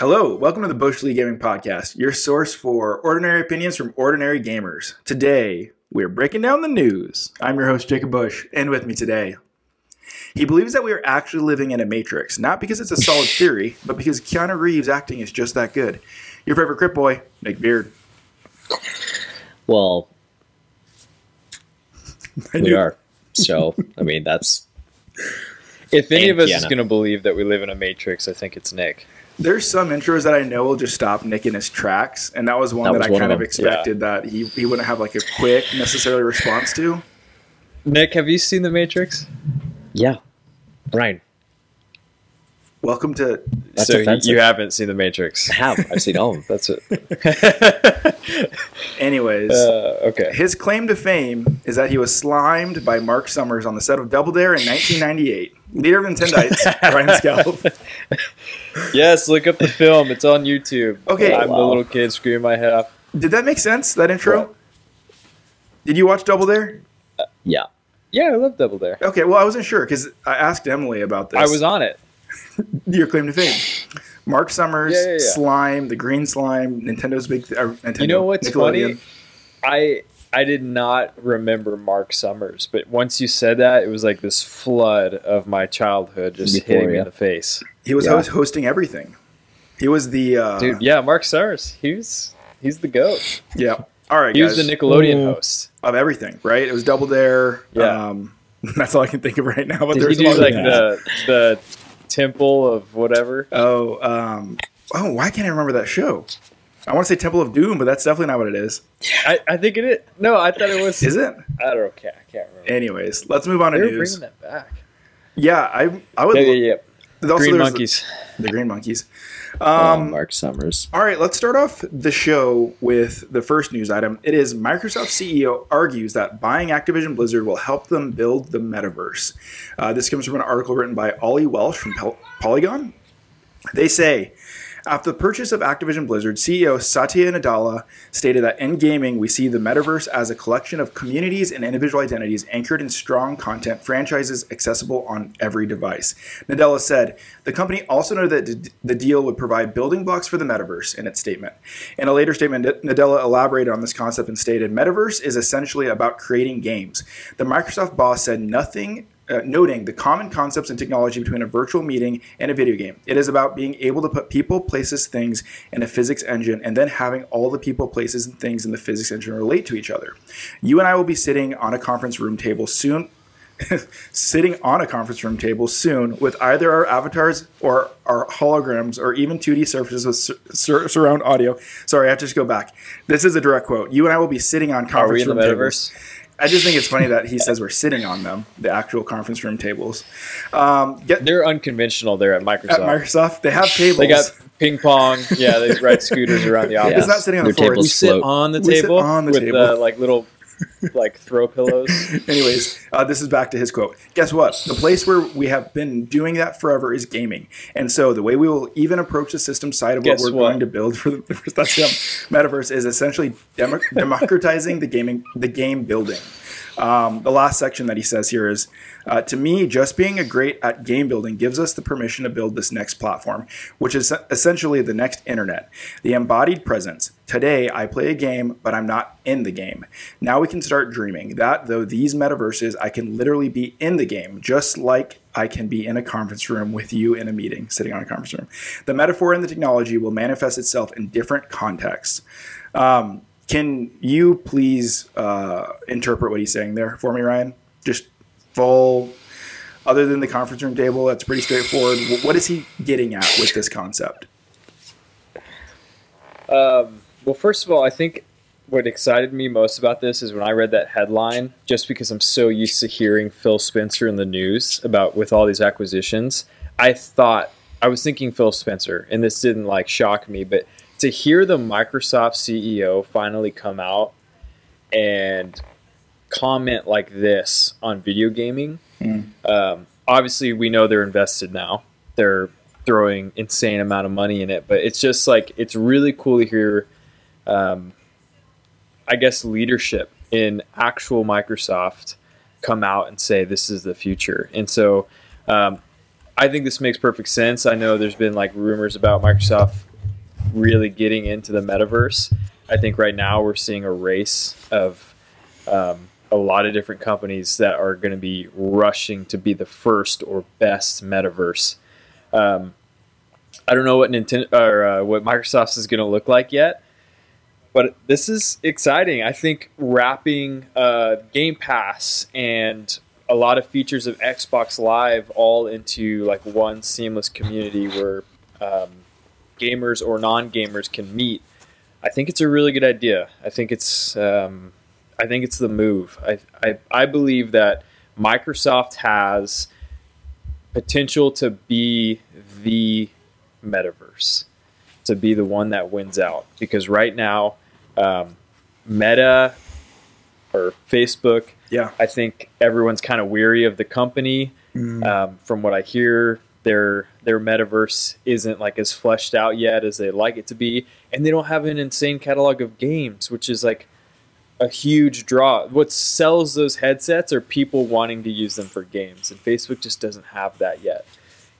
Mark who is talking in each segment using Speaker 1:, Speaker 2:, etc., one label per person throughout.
Speaker 1: Hello, welcome to the Bush League Gaming Podcast, your source for ordinary opinions from ordinary gamers. Today, we're breaking down the news. I'm your host, Jacob Bush, and with me today, he believes that we are actually living in a matrix, not because it's a solid theory, but because Keanu Reeves' acting is just that good. Your favorite Crip Boy, Nick Beard.
Speaker 2: Well, we are. So, I mean, that's
Speaker 3: If any
Speaker 2: And
Speaker 3: of us is going to believe that we live in a matrix, I think it's Nick.
Speaker 1: There's some intros that I know will just stop Nick in his tracks, and that was one
Speaker 2: That
Speaker 1: that,
Speaker 2: was
Speaker 1: I
Speaker 2: one
Speaker 1: kind
Speaker 2: of
Speaker 1: of
Speaker 2: them,
Speaker 1: expected that he, he wouldn't have like a quick, necessarily response to.
Speaker 3: Nick, have you seen The Matrix?
Speaker 2: yeah. Ryan,
Speaker 1: Welcome to
Speaker 2: That's
Speaker 3: so
Speaker 2: offensive.
Speaker 3: you haven't seen The Matrix.
Speaker 2: I have. I've seen all of them.
Speaker 3: That's it.
Speaker 1: anyways.
Speaker 3: uh, okay.
Speaker 1: His claim to fame is that he was slimed by Marc Summers on the set of Double Dare in 1998. Leader of Nintendites, Ryan Scalp.
Speaker 3: Yes, look up the film. It's on YouTube.
Speaker 1: Okay.
Speaker 3: I'm the little kid screaming my head off.
Speaker 1: Did that make sense, that intro?
Speaker 3: What?
Speaker 1: Did you watch Double Dare?
Speaker 2: Yeah.
Speaker 3: Yeah, I love Double Dare.
Speaker 1: Okay, well, I wasn't sure because I asked Emily about this.
Speaker 3: I was on it.
Speaker 1: Your claim to fame. Marc Summers,
Speaker 3: Yeah, yeah, yeah.
Speaker 1: Slime, the green slime, Nintendo's big. Uh, Nintendo,
Speaker 3: You know what's
Speaker 1: Nickelodeon.
Speaker 3: funny? I I did not remember Marc Summers, but once you said that, it was like this flood of my childhood just hitting me in the face.
Speaker 1: He was
Speaker 2: Yeah.
Speaker 1: hosting everything. He was the. Uh,
Speaker 3: Dude, yeah, Marc Summers. He's he's the goat.
Speaker 1: Yeah. All right,
Speaker 3: He
Speaker 1: guys.
Speaker 3: was the Nickelodeon
Speaker 2: Mm.
Speaker 3: host.
Speaker 1: of everything, right? It was Double Dare.
Speaker 3: Yeah.
Speaker 1: Um, that's all I can think of right now. But
Speaker 3: Did
Speaker 1: there's
Speaker 3: he do like the the temple of whatever?
Speaker 1: Oh, um, oh, why can't I remember that show? I want to say Temple of Doom, but that's definitely not what it is.
Speaker 3: I, I think it is. No, I thought it was.
Speaker 1: Is it?
Speaker 3: I don't care. I can't remember.
Speaker 1: Anyways, let's move on to
Speaker 3: They were
Speaker 1: news.
Speaker 3: bringing that back.
Speaker 1: Yeah, I I would.
Speaker 3: Yeah, yeah, yeah.
Speaker 1: also
Speaker 3: Green monkeys.
Speaker 1: The, the Green Monkeys.
Speaker 2: Um,
Speaker 1: Um,
Speaker 2: Marc Summers.
Speaker 1: all right, let's start off the show with the first news item. It is Microsoft CEO argues that buying Activision Blizzard will help them build the metaverse. Uh, this comes from an article written by Oli Welsh from Pel- Polygon. They say, after the purchase of Activision Blizzard, CEO Satya Nadella stated that in gaming, we see the metaverse as a collection of communities and individual identities anchored in strong content franchises accessible on every device. Nadella said, the company also noted that the deal would provide building blocks for the metaverse in its statement. In a later statement, Nadella elaborated on this concept and stated, Metaverse is essentially about creating games. The Microsoft boss said nothing uh, noting the common concepts and technology between a virtual meeting and a video game. It is about being able to put people, places, things in a physics engine and then having all the people, places, and things in the physics engine relate to each other. You and I will be sitting on a conference room table soon. sitting on a conference room table soon with either our avatars or our holograms or even 2D surfaces with sur- sur- surround audio. Sorry, I have to just go back. This is a direct quote. You and I will be sitting on conference
Speaker 3: Are we in the
Speaker 1: room tables.
Speaker 3: Metaverse?
Speaker 1: I just think it's funny that he says we're sitting on them, the actual conference room tables. Um, get
Speaker 3: They're unconventional there at Microsoft.
Speaker 1: at Microsoft, they have tables.
Speaker 3: They got ping pong. Yeah, they ride scooters around the office.
Speaker 1: it's not sitting on the
Speaker 2: Their
Speaker 1: floor.
Speaker 3: We sit on the
Speaker 1: We sit
Speaker 3: table
Speaker 1: on the
Speaker 3: with
Speaker 1: table.
Speaker 3: Uh, like little like throw pillows.
Speaker 1: anyways, uh, this is back to his quote. Guess what? The place where we have been doing that forever is gaming, and so the way we will even approach the system side of
Speaker 3: Guess
Speaker 1: what we're
Speaker 3: what?
Speaker 1: going to build for the that's metaverse is essentially demo- democratizing the gaming, the game building. Um, the last section that he says here is uh, to me, just being a great at game building gives us the permission to build this next platform, which is essentially the next internet, the embodied presence. Today, I play a game, but I'm not in the game. Now we can start dreaming that, though these metaverses, I can literally be in the game, just like I can be in a conference room with you in a meeting, sitting on a conference room. The metaphor and the technology will manifest itself in different contexts. Um, can you please uh, interpret what he's saying there for me, Ryan? Just full, other than the conference room table, that's pretty straightforward. What is he getting at with this concept?
Speaker 3: Um, well, first of all, I think what excited me most about this is when I read that headline, just because I'm so used to hearing Phil Spencer in the news about with all these acquisitions. I thought I was thinking Phil Spencer, and this didn't like shock me, but to hear the Microsoft CEO finally come out and comment like this on video gaming, um, obviously we know they're invested now. They're throwing insane amount of money in it, but it's just like it's really cool to hear. Um, I guess leadership in actual Microsoft come out and say this is the future, and so um, I think this makes perfect sense. I know there's been like rumors about Microsoft really getting into the metaverse. I think right now we're seeing a race of um, a lot of different companies that are going to be rushing to be the first or best metaverse. Um, I don't know what Nintendo or uh, what Microsoft's is going to look like yet, but this is exciting. I think wrapping uh, Game Pass and a lot of features of Xbox Live all into like one seamless community where um, gamers or non-gamers can meet. I think it's a really good idea. I think it's um, I think it's the move. I, I I believe that Microsoft has potential to be the metaverse, to be the one that wins out. Because right now, um, Meta or Facebook,
Speaker 1: Yeah.
Speaker 3: I think everyone's kind of weary of the company.
Speaker 1: Mm.
Speaker 3: Um, from what I hear, their their metaverse isn't like as fleshed out yet as they'd like it to be, and they don't have an insane catalog of games, which is like a huge draw. What sells those headsets are people wanting to use them for games, and Facebook just doesn't have that yet.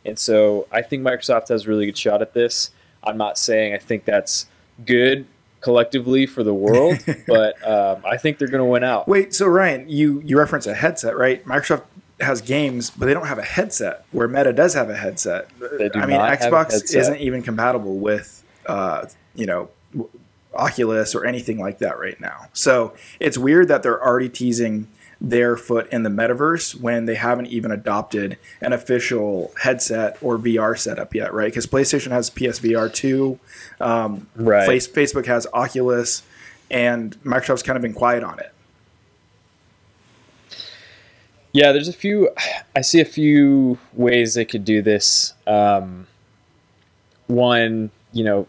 Speaker 3: And so I think Microsoft has a really good shot at this. I'm not saying I think that's good collectively for the world, but um, I think they're going to win out.
Speaker 1: Wait, so Ryan, you you reference a headset, right? Microsoft has games, but they don't have a headset. Where Meta does have a headset.
Speaker 3: They do
Speaker 1: I mean,
Speaker 3: not have a
Speaker 1: Xbox isn't even compatible with, uh, you know, Oculus or anything like that right now. So it's weird that they're already teasing their foot in the metaverse when they haven't even adopted an official headset or VR setup yet, right? Because PlayStation has PSVR two, um,
Speaker 3: Right.
Speaker 1: Face- Facebook has Oculus, and Microsoft's kind of been quiet on it.
Speaker 3: Yeah, there's a few. I see a few ways they could do this. Um, one, you know,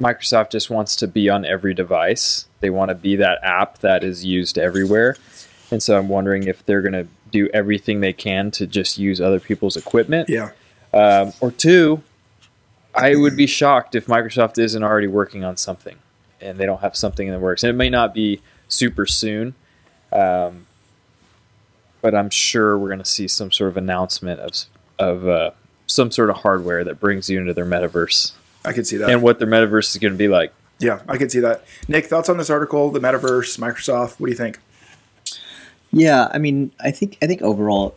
Speaker 3: Microsoft just wants to be on every device. They want to be that app that is used everywhere. And so I'm wondering if they're going to do everything they can to just use other people's equipment.
Speaker 1: Yeah.
Speaker 3: Um, or two, I would be shocked if Microsoft isn't already working on something and they don't have something in the works. And it may not be super soon, um, but I'm sure we're going to see some sort of announcement of, of uh, some sort of hardware that brings you into their metaverse
Speaker 1: I can see that.
Speaker 3: and what their metaverse is going to be like.
Speaker 1: yeah, I can see that. Nick, thoughts on this article, the metaverse, Microsoft? What do you think?
Speaker 2: Yeah, I mean, I think I think overall,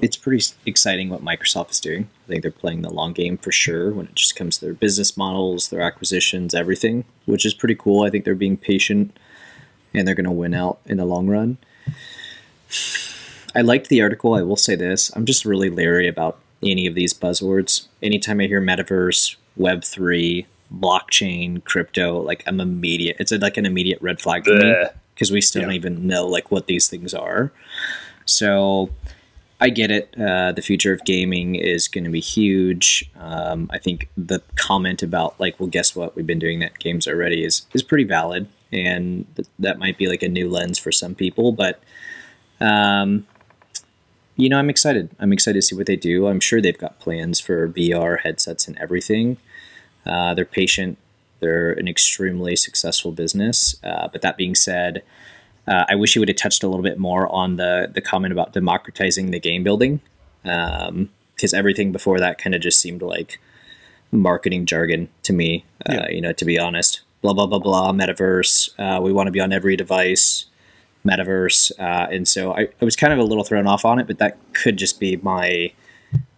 Speaker 2: it's pretty exciting what Microsoft is doing. I think they're playing the long game for sure when it just comes to their business models, their acquisitions, everything, which is pretty cool. I think they're being patient, and they're going to win out in the long run. I liked the article. I will say this: I'm just really leery about any of these buzzwords. Anytime I hear metaverse, Web three, blockchain, crypto, like I'm immediate. It's like an immediate red flag for me because we still
Speaker 1: Yeah.
Speaker 2: don't even know like what these things are. So I get it. Uh, the future of gaming is going to be huge. Um, I think the comment about like, well, guess what? We've been doing that games already is is pretty valid, and th- that might be like a new lens for some people. But um, you know, I'm excited. I'm excited to see what they do. I'm sure they've got plans for VR headsets and everything. Uh, they're patient. They're an extremely successful business. Uh, but that being said, uh, I wish you would have touched a little bit more on the the comment about democratizing the game building, because everything before that kind of just seemed like marketing jargon to me. Uh,
Speaker 1: Yeah.
Speaker 2: You know, to be honest, blah blah blah blah. Metaverse. Uh, we want to be on every device. Metaverse, uh, and so I, I was kind of a little thrown off on it, but that could just be my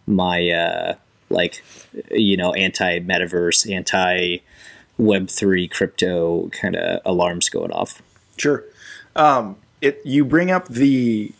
Speaker 2: my uh, like you know anti metaverse, anti Web three crypto kind of alarms going off.
Speaker 1: Sure. Um, it you bring up the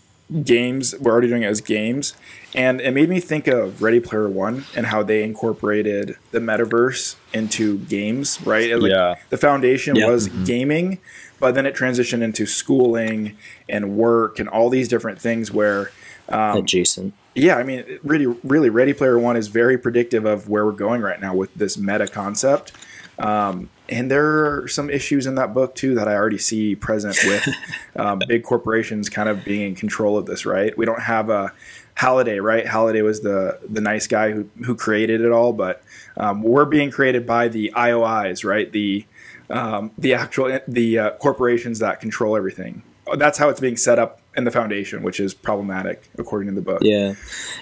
Speaker 1: games. We're already doing it as games, and it made me think of Ready Player One and how they incorporated the metaverse into games. Right? Like,
Speaker 3: Yeah.
Speaker 1: The foundation
Speaker 2: Yeah.
Speaker 1: was gaming, but then it transitioned into schooling and work and all these different things where. Um,
Speaker 2: Adjacent.
Speaker 1: yeah, I mean, really, really, Ready Player One is very predictive of where we're going right now with this meta concept. Um, and there are some issues in that book too that I already see present with um, big corporations kind of being in control of this. Right? We don't have a Halliday, right? Halliday was the the nice guy who who created it all, but um, we're being created by the IOIs, right? The um, the actual the uh, corporations that control everything that's how it's being set up in the foundation, which is problematic according to the book.
Speaker 2: Yeah,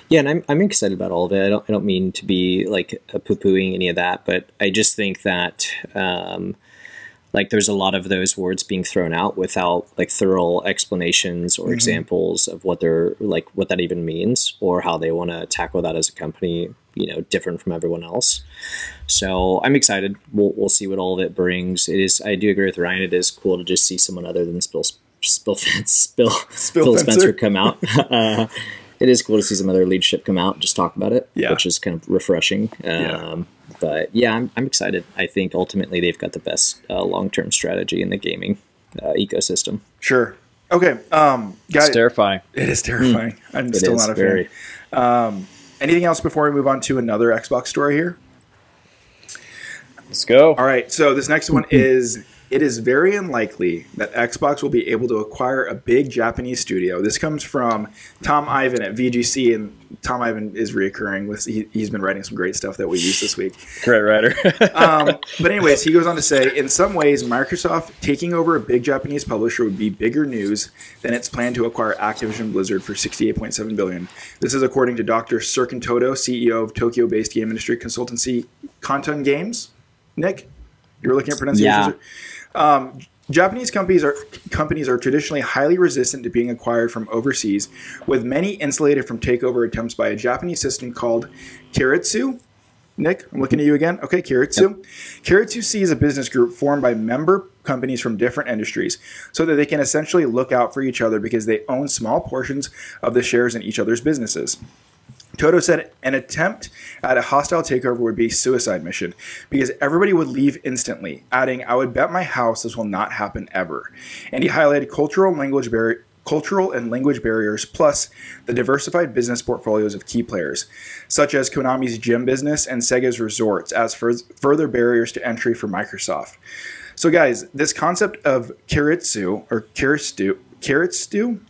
Speaker 2: yeah, and I'm I'm excited about all of it. I don't I don't mean to be like poo pooing any of that, but I just think that. Um, like there's a lot of those words being thrown out without like thorough explanations or mm-hmm. examples of what they're like what that even means or how they want to tackle that as a company you know different from everyone else. So i'm excited. We'll, we'll see what all of it brings. It is i do agree with ryan. It is cool to just see someone other than spill spill spill, spill Phil Spencer come out. Uh, it is cool to see some other leadership come out and just talk about it yeah. which is kind of refreshing. Um, yeah but yeah, I'm, I'm excited. I think ultimately they've got the best uh, long term strategy in the gaming uh, ecosystem.
Speaker 1: Sure. Okay. Um,
Speaker 3: guys, it's terrifying.
Speaker 1: It is terrifying. Mm. I'm it still not a very. fan. Um, anything else before we move on to another Xbox story here?
Speaker 3: Let's go.
Speaker 1: All right. So this next one is it is very unlikely that Xbox will be able to acquire a big Japanese studio. This comes from Tom Ivan at VGC, and Tom Ivan is reoccurring with he, has been writing some great stuff that we use this week.
Speaker 3: Great writer.
Speaker 1: um, but anyways, he goes on to say, in some ways, Microsoft taking over a big Japanese publisher would be bigger news than its plan to acquire Activision Blizzard for 68.7 billion. This is according to Dr. Serkan Toto, CEO of Tokyo-based game industry consultancy Kantan Games. Nick, you're looking at pronunciations. Yeah. Um, Japanese companies are companies are traditionally highly resistant to being acquired from overseas, with many insulated from takeover attempts by a Japanese system called Keiretsu. Nick, I'm looking at you again. Okay, Keiretsu. Yep. Keiretsu C is a business group formed by member companies from different industries so that they can essentially look out for each other because they own small portions of the shares in each other's businesses. Toto said an attempt at a hostile takeover would be a suicide mission because everybody would leave instantly, adding, I would bet my house this will not happen ever. And he highlighted cultural and language barrier cultural and language barriers, plus the diversified business portfolios of key players, such as Konami's gym business and Sega's resorts, as further barriers to entry for Microsoft. So, guys, this concept of Keiretsu or Keiretsu, Keiretsu,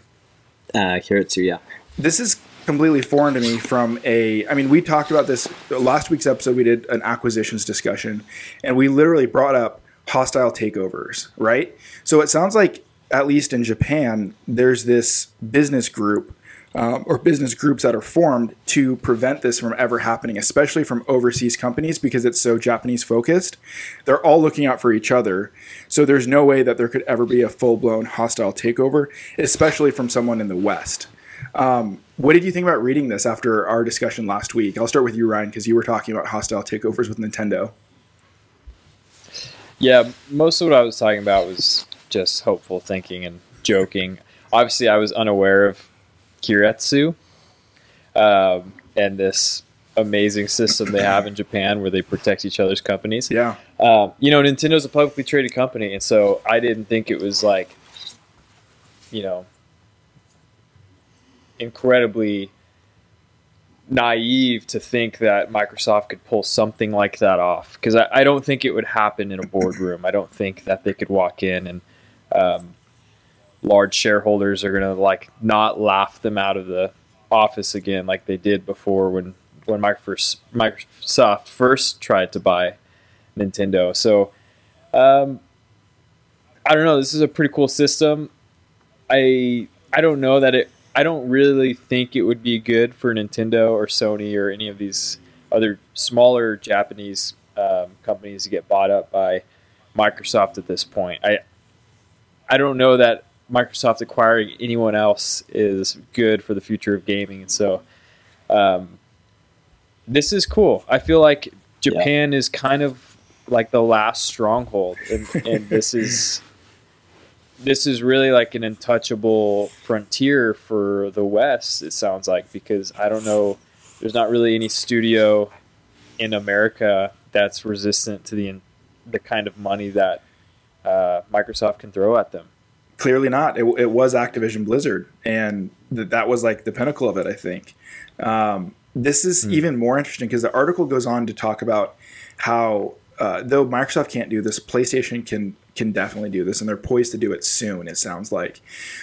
Speaker 2: uh, Keiretsu, yeah.
Speaker 1: This is completely foreign to me from a i mean we talked about this last week's episode we did an acquisitions discussion and we literally brought up hostile takeovers right so it sounds like at least in japan there's this business group um, or business groups that are formed to prevent this from ever happening, especially from overseas companies because it's so Japanese focused. They're all looking out for each other. So there's no way that there could ever be a full blown hostile takeover, especially from someone in the West. Um, what did you think about reading this after our discussion last week? I'll start with you, Ryan, because you were talking about hostile takeovers with Nintendo.
Speaker 3: Yeah, most of what I was talking about was just hopeful thinking and joking. Obviously, I was unaware of Keiretsu um, and this amazing system they have in Japan where they protect each other's companies.
Speaker 1: Yeah.
Speaker 3: Um, you know, Nintendo's a publicly traded company, and so I didn't think it was like, you know, incredibly naive to think that Microsoft could pull something like that off because I, I, don't think it would happen in a boardroom. I don't think that they could walk in and um, large shareholders are going to like not laugh them out of the office again like they did before when when Microsoft first tried to buy Nintendo. So um, I don't know. This is a pretty cool system. I I don't know that it I don't really think it would be good for Nintendo or Sony or any of these other smaller Japanese um, companies to get bought up by Microsoft at this point. I I don't know that Microsoft acquiring anyone else is good for the future of gaming, and so um, this is cool. I feel like Japan yeah. is kind of like the last stronghold, and, and this is this is really like an untouchable frontier for the West. It sounds like because I don't know, there's not really any studio in America that's resistant to the the kind of money that uh, Microsoft can throw at them.
Speaker 1: Clearly not. It, it was Activision Blizzard, and th- that was like the pinnacle of it. I think. Um, this is mm. even more interesting because the article goes on to talk about how uh, though Microsoft can't do this, PlayStation can can definitely do this, and they're poised to do it soon. It sounds like.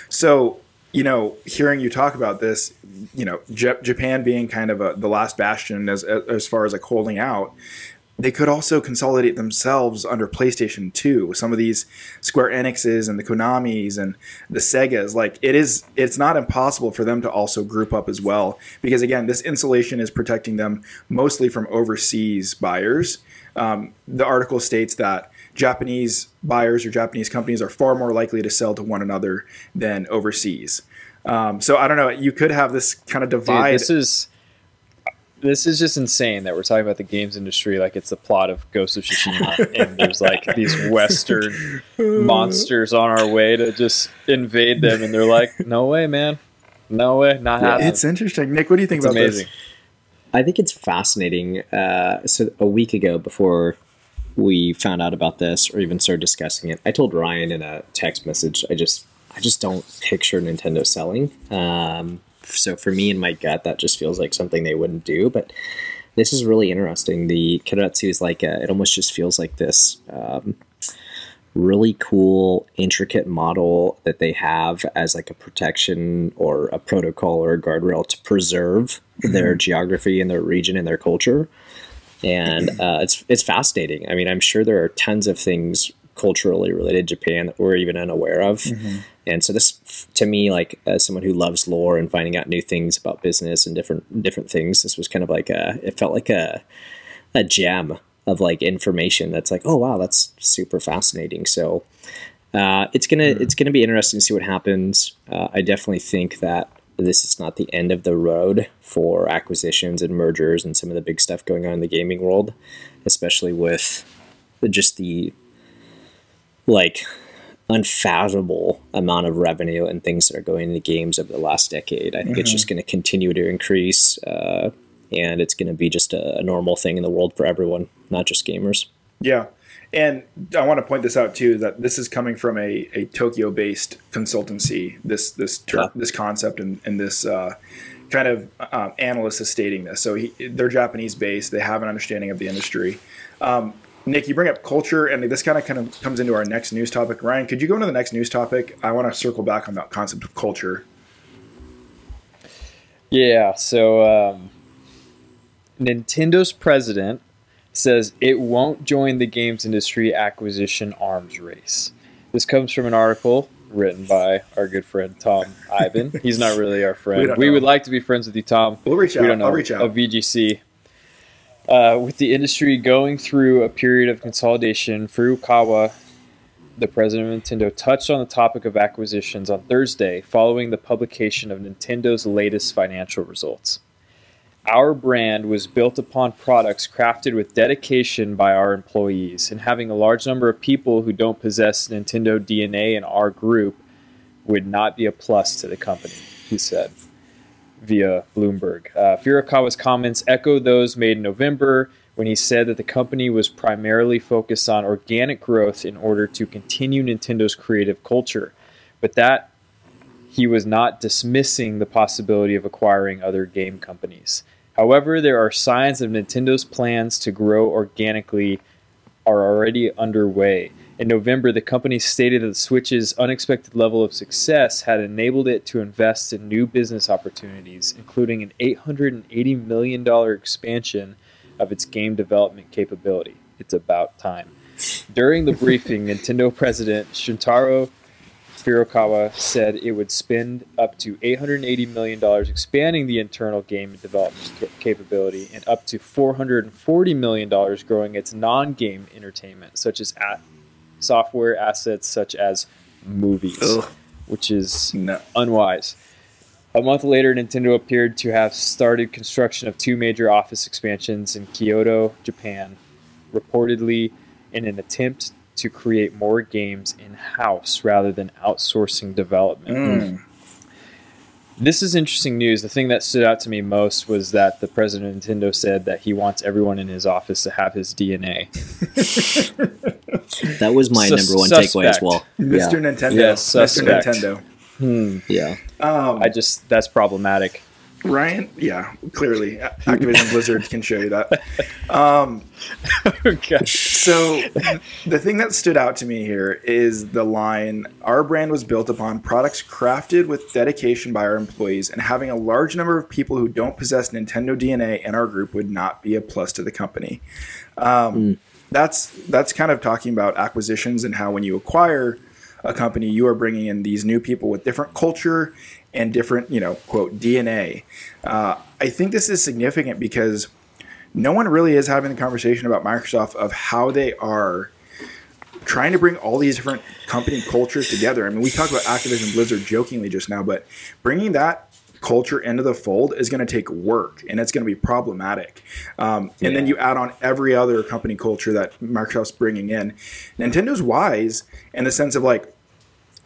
Speaker 1: So you know, hearing you talk about this, you know, J- Japan being kind of a, the last bastion as as far as like holding out. they could also consolidate themselves under PlayStation 2. Some of these Square Enixes and the Konamis and the Segas, like it is, it's not impossible for them to also group up as well. Because again, this insulation is protecting them mostly from overseas buyers. Um, the article states that Japanese buyers or Japanese companies are far more likely to sell to one another than overseas. Um, so I don't know. You could have this kind of divide.
Speaker 3: Dude, this is this is just insane that we're talking about the games industry like it's the plot of Ghost of Tsushima, and there's like these Western monsters on our way to just invade them, and they're like, "No way, man, no way, not happening."
Speaker 1: It's interesting, Nick. What do you think
Speaker 3: It's
Speaker 1: about
Speaker 3: amazing.
Speaker 1: this?
Speaker 2: I think it's fascinating. Uh, so a week ago, before we found out about this or even started discussing it, I told Ryan in a text message, I just, I just don't picture Nintendo selling. Um, so for me in my gut, that just feels like something they wouldn't do. But this is really interesting. The Keiretsu is like a, it almost just feels like this. Um, really cool intricate model that they have as like a protection or a protocol or a guardrail to preserve their geography and their region and their culture and uh, it's it's fascinating. I mean i'm sure there are tons of things culturally related to japan that we're even unaware of. And so this to me like as someone who loves lore and finding out new things about business and different different things this was kind of like a it felt like a a gem of like information that's like oh wow that's super fascinating. So uh, it's gonna it's gonna be interesting to see what happens. Uh, i definitely think that this is not the end of the road for acquisitions and mergers and some of the big stuff going on in the gaming world especially with just the like unfathomable amount of revenue and things that are going into games over the last decade i think it's just going to continue to increase uh, and it's going to be just a, a normal thing in the world for everyone, not just gamers.
Speaker 1: Yeah. And I want to point this out too that this is coming from a, a Tokyo based consultancy. This this ter-
Speaker 2: Yeah.
Speaker 1: this concept and, and this uh, kind of um, analyst is stating this. So he, they're Japanese based. They have an understanding of the industry. Um, Nick, you bring up culture, and this kind of kind of comes into our next news topic. Ryan, could you go into the next news topic? I want to circle back on that concept of culture.
Speaker 3: Yeah, so um, Nintendo's president says it won't join the games industry acquisition arms race. This comes from an article written by our good friend Tom Ivan. He's not really our friend.
Speaker 1: don't
Speaker 3: We, would like to be friends with you, Tom.
Speaker 1: We'll reach out.
Speaker 3: We don't know.
Speaker 1: I'll reach out.
Speaker 3: A VGC. Uh, with the industry going through a period of consolidation, Furukawa, the president of Nintendo, touched on the topic of acquisitions on Thursday following the publication of Nintendo's latest financial results. Our brand was built upon products crafted with dedication by our employees, and having a large number of people who don't possess Nintendo DNA in our group would not be a plus to the company, he said via Bloomberg. Uh, Furukawa's comments echo those made in November when he said that the company was primarily focused on organic growth in order to continue Nintendo's creative culture, but that he was not dismissing the possibility of acquiring other game companies. However, there are signs of Nintendo's plans to grow organically are already underway. In November, the company stated that the Switch's unexpected level of success had enabled it to invest in new business opportunities, including an $880 million expansion of its game development capability. It's about time. During the briefing, Nintendo president Shintaro Furukawa said it would spend up to $880 million expanding the internal game development ca- capability and up to $440 million growing its non game entertainment, such as a- software assets such as movies,
Speaker 1: Ugh.
Speaker 3: which is
Speaker 1: No.
Speaker 3: unwise. A month later, Nintendo appeared to have started construction of two major office expansions in Kyoto, Japan, reportedly in an attempt to create more games in house rather than outsourcing development.
Speaker 1: Mm.
Speaker 3: This is interesting news. The thing that stood out to me most was that the president of Nintendo said that he wants everyone in his office to have his DNA.
Speaker 2: That was my
Speaker 3: Sus-
Speaker 2: number one takeaway as
Speaker 3: suspect.
Speaker 2: well.
Speaker 1: Mr.
Speaker 2: Yeah.
Speaker 1: Nintendo.
Speaker 3: Yes,
Speaker 1: Mr. Nintendo.
Speaker 3: Hmm.
Speaker 2: yeah.
Speaker 1: Um,
Speaker 3: I just that's problematic.
Speaker 1: Ryan, yeah, clearly Activision Blizzard can show you that. Um,
Speaker 3: okay.
Speaker 1: So the thing that stood out to me here is the line Our brand was built upon products crafted with dedication by our employees, and having a large number of people who don't possess Nintendo DNA in our group would not be a plus to the company. Um, mm. That's that's kind of talking about acquisitions and how when you acquire a company, you are bringing in these new people with different culture and different, you know, quote DNA. Uh, I think this is significant because no one really is having the conversation about Microsoft of how they are trying to bring all these different company cultures together. I mean, we talked about Activision Blizzard jokingly just now, but bringing that culture into the fold is going to take work and it's going to be problematic. Um, and yeah. then you add on every other company culture that Microsoft's bringing in. Nintendo's wise in the sense of like,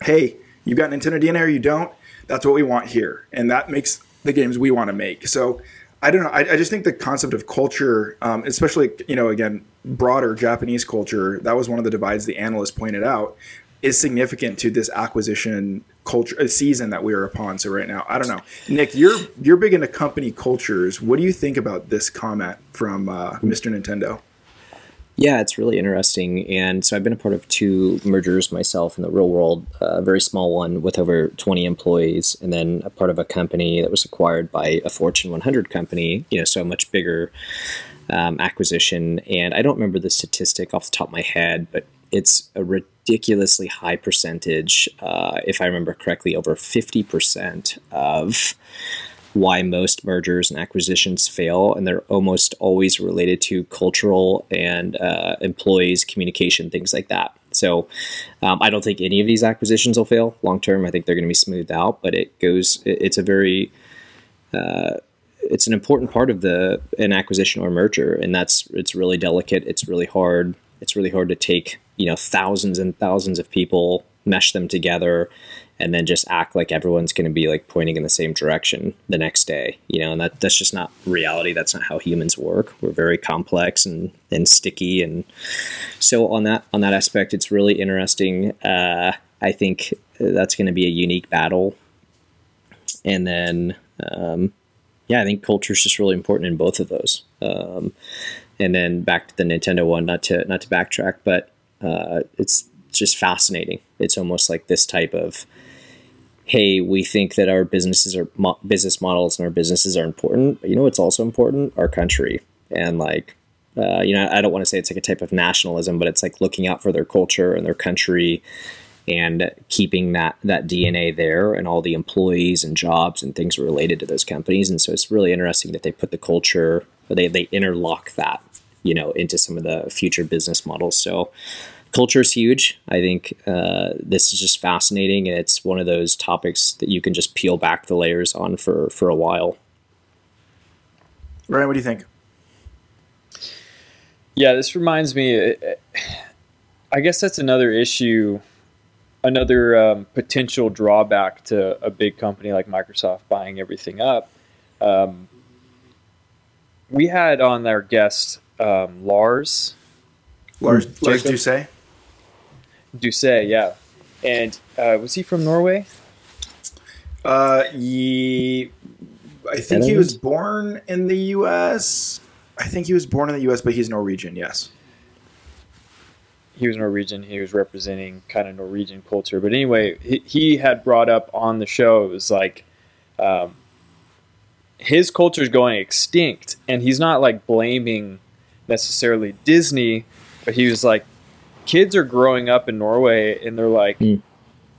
Speaker 1: hey, you've got Nintendo DNA or you don't. That's what we want here, and that makes the games we want to make. So I don't know. I, I just think the concept of culture, um, especially you know, again, broader Japanese culture, that was one of the divides the analyst pointed out, is significant to this acquisition culture uh, season that we are upon. So right now, I don't know, Nick, you're you're big into company cultures. What do you think about this comment from uh, Mr. Nintendo?
Speaker 2: Yeah, it's really interesting. And so I've been a part of two mergers myself in the real world, a very small one with over 20 employees, and then a part of a company that was acquired by a Fortune 100 company, you know, so much bigger um, acquisition. And I don't remember the statistic off the top of my head, but it's a ridiculously high percentage, uh, if I remember correctly, over 50% of why most mergers and acquisitions fail, and they're almost always related to cultural and uh, employees communication things like that. So um, I don't think any of these acquisitions will fail long term. I think they're going to be smoothed out, but it goes. It's a very uh, it's an important part of the an acquisition or merger, and that's it's really delicate. It's really hard. It's really hard to take you know thousands and thousands of people, mesh them together, and then just act like everyone's going to be like pointing in the same direction the next day you know and that that's just not reality. That's not how humans work. We're very complex and and sticky and so on that on that aspect it's really interesting. Uh, i think that's going to be a unique battle. And then um, yeah i think culture is just really important in both of those. Um, and then back to the nintendo one not to not to backtrack but uh, it's just fascinating it's almost like this type of hey, we think that our businesses are mo- business models and our businesses are important, but you know it's also important? Our country. And like, uh, you know, I don't want to say it's like a type of nationalism, but it's like looking out for their culture and their country and keeping that that DNA there and all the employees and jobs and things related to those companies. And so it's really interesting that they put the culture, they they interlock that, you know, into some of the future business models. So culture is huge. I think uh, this is just fascinating, and it's one of those topics that you can just peel back the layers on for for a while.
Speaker 1: Ryan, what do you think?
Speaker 3: Yeah, this reminds me. I guess that's another issue, another um, potential drawback to a big company like Microsoft buying everything up. Um, we had on our guest um, Lars.
Speaker 1: Lars, Lars Doucet.
Speaker 3: Doucet, yeah. And uh, was he from Norway?
Speaker 1: Uh, he, I think he was born in the U.S. I think he was born in the U.S., but he's Norwegian. Yes.
Speaker 3: He was Norwegian. He was representing kind of Norwegian culture. But anyway, he, he had brought up on the show. It was like, um, his culture is going extinct, and he's not like blaming necessarily Disney, but he was like, kids are growing up in Norway and they're like, mm.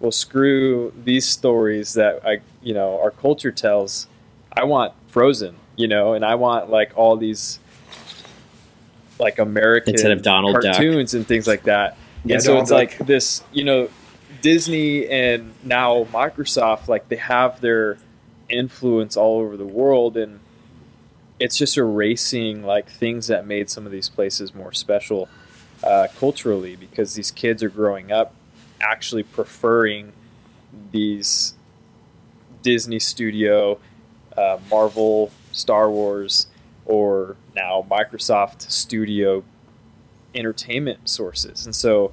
Speaker 3: well, screw these stories that I, you know, our culture tells. I want Frozen, you know, and I want like all these like American
Speaker 2: instead of Donald
Speaker 3: cartoons
Speaker 2: Duck.
Speaker 3: and things like that. Yeah, and so Donald it's Duck. like this, you know, Disney and now Microsoft, like they have their influence all over the world and it's just erasing like things that made some of these places more special uh, culturally because these kids are growing up actually preferring these Disney Studio, uh, Marvel, Star Wars, or now Microsoft Studio entertainment sources. And so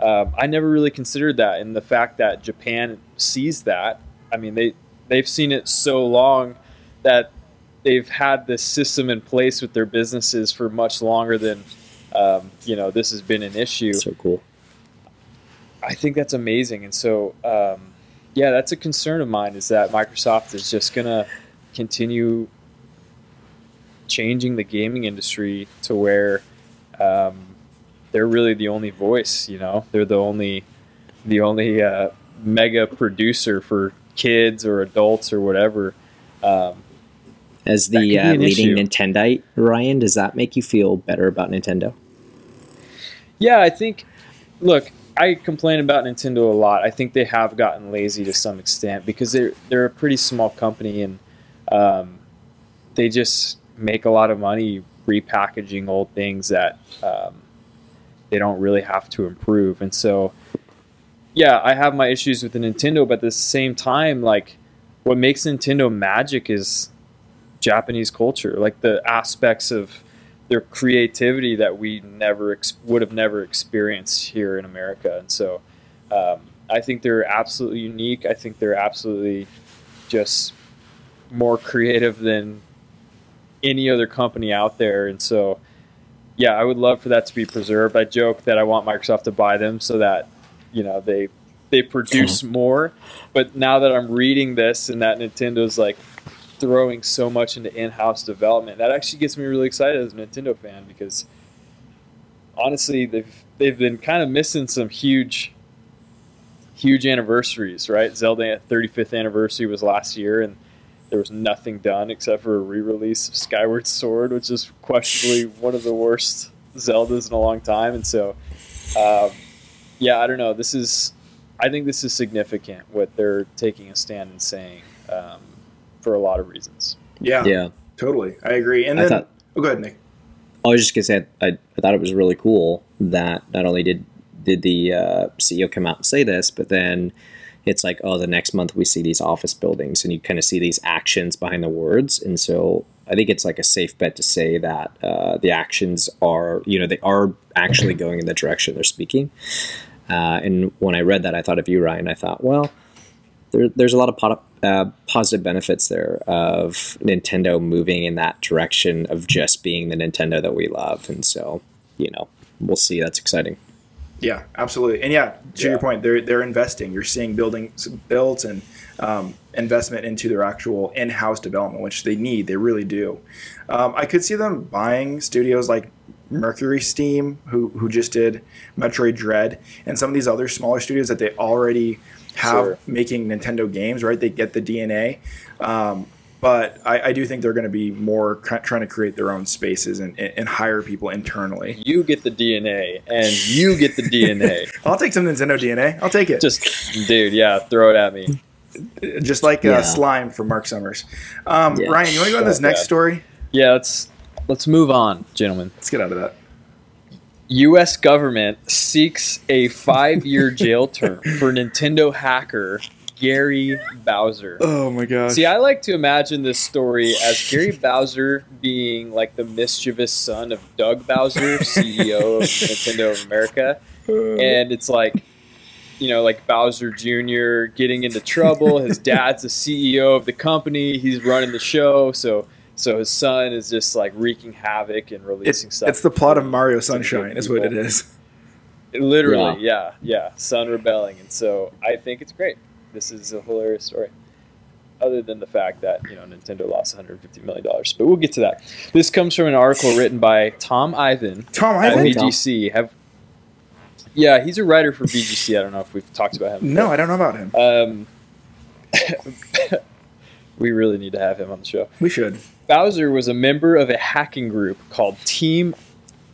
Speaker 3: um, I never really considered that. And the fact that Japan sees that, I mean, they, they've seen it so long that they've had this system in place with their businesses for much longer than um, you know this has been an issue.
Speaker 2: So cool.
Speaker 3: I think that's amazing, and so um, yeah, that's a concern of mine is that Microsoft is just gonna continue changing the gaming industry to where um, they're really the only voice. You know, they're the only the only uh, mega producer for kids or adults or whatever. Um,
Speaker 2: As the uh, leading
Speaker 3: issue.
Speaker 2: Nintendite, Ryan, does that make you feel better about Nintendo?
Speaker 3: Yeah, I think. Look, I complain about Nintendo a lot. I think they have gotten lazy to some extent because they're they're a pretty small company and um, they just make a lot of money repackaging old things that um, they don't really have to improve. And so, yeah, I have my issues with the Nintendo, but at the same time, like what makes Nintendo magic is Japanese culture, like the aspects of their creativity that we never ex- would have never experienced here in America. And so um, I think they're absolutely unique. I think they're absolutely just more creative than any other company out there. And so, yeah, I would love for that to be preserved. I joke that I want Microsoft to buy them so that you know they they produce more. But now that I'm reading this and that Nintendo's like throwing so much into in-house development. That actually gets me really excited as a Nintendo fan because honestly, they've they've been kind of missing some huge huge anniversaries, right? Zelda 35th anniversary was last year and there was nothing done except for a re-release of Skyward Sword, which is questionably one of the worst Zeldas in a long time. And so, um, yeah, I don't know. This is, I think this is significant what they're taking a stand and saying um, for a lot of reasons.
Speaker 1: Yeah,
Speaker 2: Yeah.
Speaker 1: totally. I agree. And
Speaker 2: I
Speaker 1: then,
Speaker 2: thought-
Speaker 1: oh, go ahead, Nick.
Speaker 2: I was just gonna say I, I thought it was really cool that not only did did the uh, CEO come out and say this, but then it's like oh the next month we see these office buildings and you kind of see these actions behind the words, and so I think it's like a safe bet to say that uh, the actions are you know they are actually going in the direction they're speaking. Uh, and when I read that, I thought of you, Ryan. I thought, well, there, there's a lot of po- uh, positive benefits there of Nintendo moving in that direction of just being the Nintendo that we love, and so you know we'll see. That's exciting.
Speaker 1: Yeah, absolutely. And yeah, to
Speaker 3: Yeah.
Speaker 1: your point, they're they're investing. You're seeing buildings built and um, investment into their actual in-house development, which they need. They really do. Um, I could see them buying studios like Mercury Steam, who who just did Metroid Dread, and some of these other smaller studios that they already have
Speaker 3: Sure.
Speaker 1: making Nintendo games. Right, they get the DNA. Um, but I, I do think they're going to be more cr- trying to create their own spaces and, and hire people internally.
Speaker 3: You get the DNA, and you get the DNA.
Speaker 1: I'll take some Nintendo DNA. I'll take it.
Speaker 3: Just, dude, yeah, throw it at me.
Speaker 1: just like uh, slime from Marc Summers. Um,
Speaker 2: Yeah.
Speaker 1: Ryan, you want to go on this next
Speaker 3: God.
Speaker 1: story?
Speaker 3: Yeah, let's let's move on, gentlemen.
Speaker 1: Let's get out of that.
Speaker 3: U.S. government seeks a five-year jail term for Nintendo hacker Gary Bowser.
Speaker 1: Oh my gosh.
Speaker 3: See, I like to imagine this story as Gary Bowser being like the mischievous son of Doug Bowser, CEO of Nintendo of America. Uh. And it's like, you know, like Bowser Jr. getting into trouble. His dad's the CEO of the company. He's running the show. So, so his son is just like wreaking havoc and releasing
Speaker 1: it's,
Speaker 3: stuff.
Speaker 1: it's the plot of Mario
Speaker 3: to the good
Speaker 1: Sunshine, is what it is.
Speaker 3: Literally, yeah, yeah. Son rebelling, and so I think it's great. This is a hilarious story. Other than the fact that you know Nintendo lost 150 million dollars, but we'll get to that. This comes from an article written by Tom Ivan
Speaker 1: Tom Ivan?
Speaker 2: Tom.
Speaker 3: VGC. Have yeah, he's a writer for VGC. I don't know if we've talked about him.
Speaker 1: No, I don't know about him.
Speaker 3: Um, we really need to have him on the show.
Speaker 1: We should.
Speaker 3: Bowser was a member of a hacking group called Team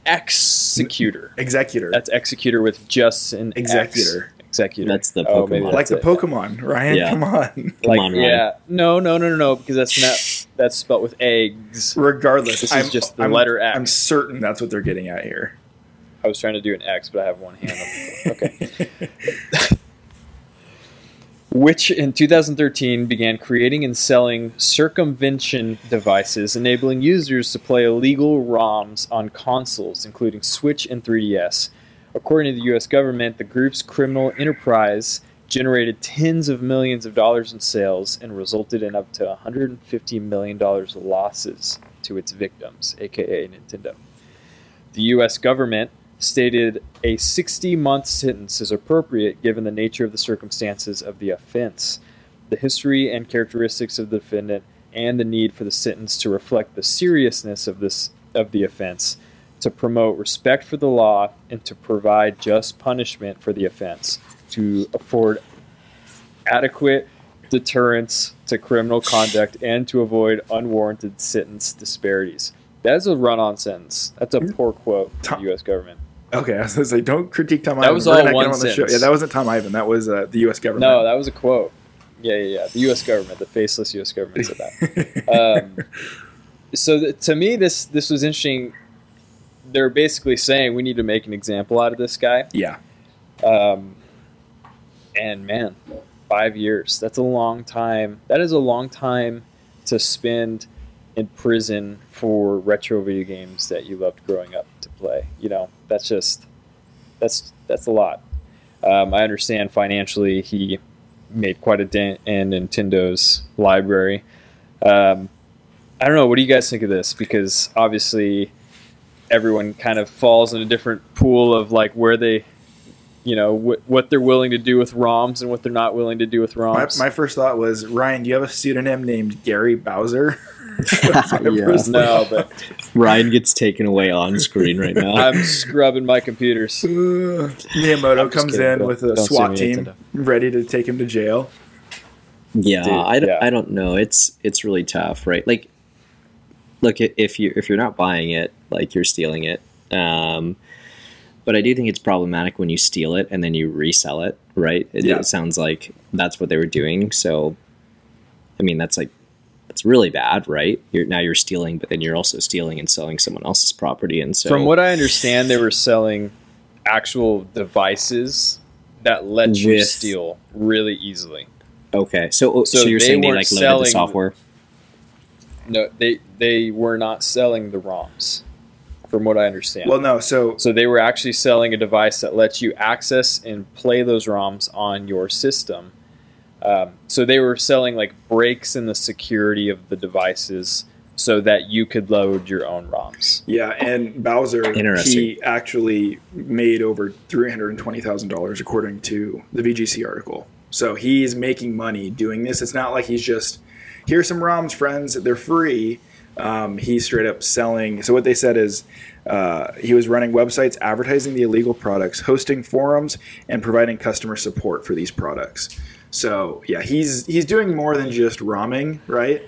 Speaker 3: Xecuter.
Speaker 1: Executor.
Speaker 3: That's executor with just an
Speaker 1: Executor.
Speaker 3: X. Executor.
Speaker 2: That's the
Speaker 3: Oh, maybe
Speaker 2: Pokemon.
Speaker 1: like
Speaker 3: that's
Speaker 1: the
Speaker 3: it.
Speaker 1: Pokemon, Ryan.
Speaker 2: Yeah.
Speaker 1: Come on.
Speaker 2: Come on, Ryan.
Speaker 3: yeah, no, no, no, no, no, because that's not that's spelled with eggs.
Speaker 1: Regardless,
Speaker 3: This is
Speaker 1: I'm,
Speaker 3: just the
Speaker 1: I'm-
Speaker 3: letter X.
Speaker 1: I'm certain that's what they're getting at here.
Speaker 3: I was trying to do an X, but I have one hand. on Okay. Which in 2013 began creating and selling circumvention devices, enabling users to play illegal ROMs on consoles, including Switch and 3DS. According to the U.S. government, the group's criminal enterprise generated tens of millions of dollars in sales and resulted in up to 150 million dollars losses to its victims, aka Nintendo. The U.S. government stated a 60 month sentence is appropriate given the nature of the circumstances of the offense, the history and characteristics of the defendant, and the need for the sentence to reflect the seriousness of this of the offense, to promote respect for the law, and to provide just punishment for the offense, to afford adequate deterrence to criminal conduct, and to avoid unwarranted sentence disparities. That's a run-on sentence. That's a poor quote from the U.S. government.
Speaker 1: Okay, I was gonna say, don't critique Tom
Speaker 3: That
Speaker 1: Ivan.
Speaker 3: was
Speaker 1: We're
Speaker 3: all one
Speaker 1: on the show. Yeah, that wasn't Tom Ivan. That was uh, the U.S. government.
Speaker 3: No, that was a quote. Yeah, yeah, yeah. The U.S. government, the faceless U.S. government said that. um, so th- to me, this this was interesting. They're basically saying we need to make an example out of this guy.
Speaker 1: yeah,
Speaker 3: Um, and man, five years. That's a long time. That is a long time to spend in prison for retro video games that you loved growing up to play. You know, that's just that's that's a lot. Um, I understand financially he made quite a dent in Nintendo's library. Um, I don't know. What do you guys think of this? Because obviously, everyone kind of falls in a different pool of like where they, you know, wh- what they're willing to do with ROMs and what they're not willing to do with
Speaker 1: my,
Speaker 3: ROMs.
Speaker 1: my first thought was Ryan. Do you have a pseudonym named Gary Bowser? That's my
Speaker 2: Yeah.
Speaker 3: no, but
Speaker 2: Ryan gets taken away on screen right now.
Speaker 3: I'm scrubbing my computers.
Speaker 1: Uh, Miyamoto
Speaker 3: I'm
Speaker 1: comes
Speaker 3: kidding.
Speaker 1: in
Speaker 3: Don't-
Speaker 1: with a
Speaker 3: don't
Speaker 1: SWAT team ready to take him to jail.
Speaker 2: yeah,
Speaker 3: Dude,
Speaker 2: I, don't,
Speaker 3: yeah.
Speaker 2: I don't know. It's it's really tough, right? Like, look, if you if you're not buying it, like you're stealing it. Um, but I do think it's problematic when you steal it and then you resell it, right? It,
Speaker 1: Yeah.
Speaker 2: it sounds like that's what they were doing. So, I mean, that's like that's really bad, right? You're now you're stealing, but then you're also stealing and selling someone else's property, and so
Speaker 3: From what I understand, they were selling actual devices that let you steal really easily.
Speaker 2: okay, so oh, so,
Speaker 3: So
Speaker 2: you're
Speaker 3: they
Speaker 2: saying they
Speaker 3: weren't
Speaker 2: like loaded
Speaker 3: selling-
Speaker 2: the software.
Speaker 3: No, they they were not selling the ROMs, from what I understand.
Speaker 1: Well, no. So
Speaker 3: so they were actually selling a device that lets you access and play those ROMs on your system. Um, so they were selling like breaks in the security of the devices so that you could load your own ROMs.
Speaker 1: yeah, and Bowser he actually made over three hundred and twenty thousand dollars according to the VGC article. So he's making money doing this. It's not like he's just here's some ROMs, friends. They're free. Um, he's straight up selling. So what they said is uh, he was running websites advertising the illegal products, hosting forums, and providing customer support for these products. So yeah, he's he's doing more than just ROMing, right?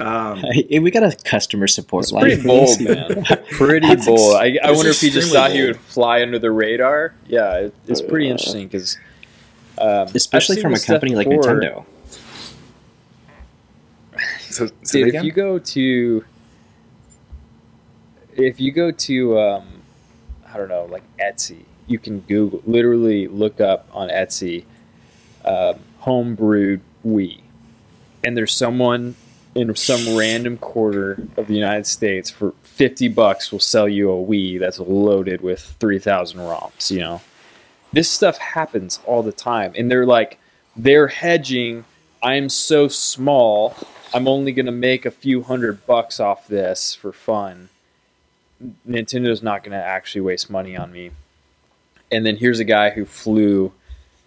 Speaker 1: Um,
Speaker 2: we got a customer support line.
Speaker 3: pretty bold, man. Pretty
Speaker 2: That's
Speaker 3: bold. I, I wonder if he just
Speaker 1: extremely
Speaker 3: thought he would fly under the radar. Yeah, it, it's pretty
Speaker 2: Uh,
Speaker 3: interesting because, um,
Speaker 2: especially from a
Speaker 3: seen this stuff
Speaker 2: company like
Speaker 3: before.
Speaker 2: Nintendo.
Speaker 1: so, say
Speaker 3: Dude, if you go to, if you go to, um, I don't know, like Etsy, you can Google, literally look up on Etsy, um, homebrewed Wii, and there's someone in some random quarter of the United States for fifty bucks will sell you a Wii that's loaded with three thousand ROMs. You know, this stuff happens all the time, and they're like, they're hedging. I'm so small. I'm only going to make a few hundred bucks off this for fun. Nintendo's not going to actually waste money on me. And then here's a guy who flew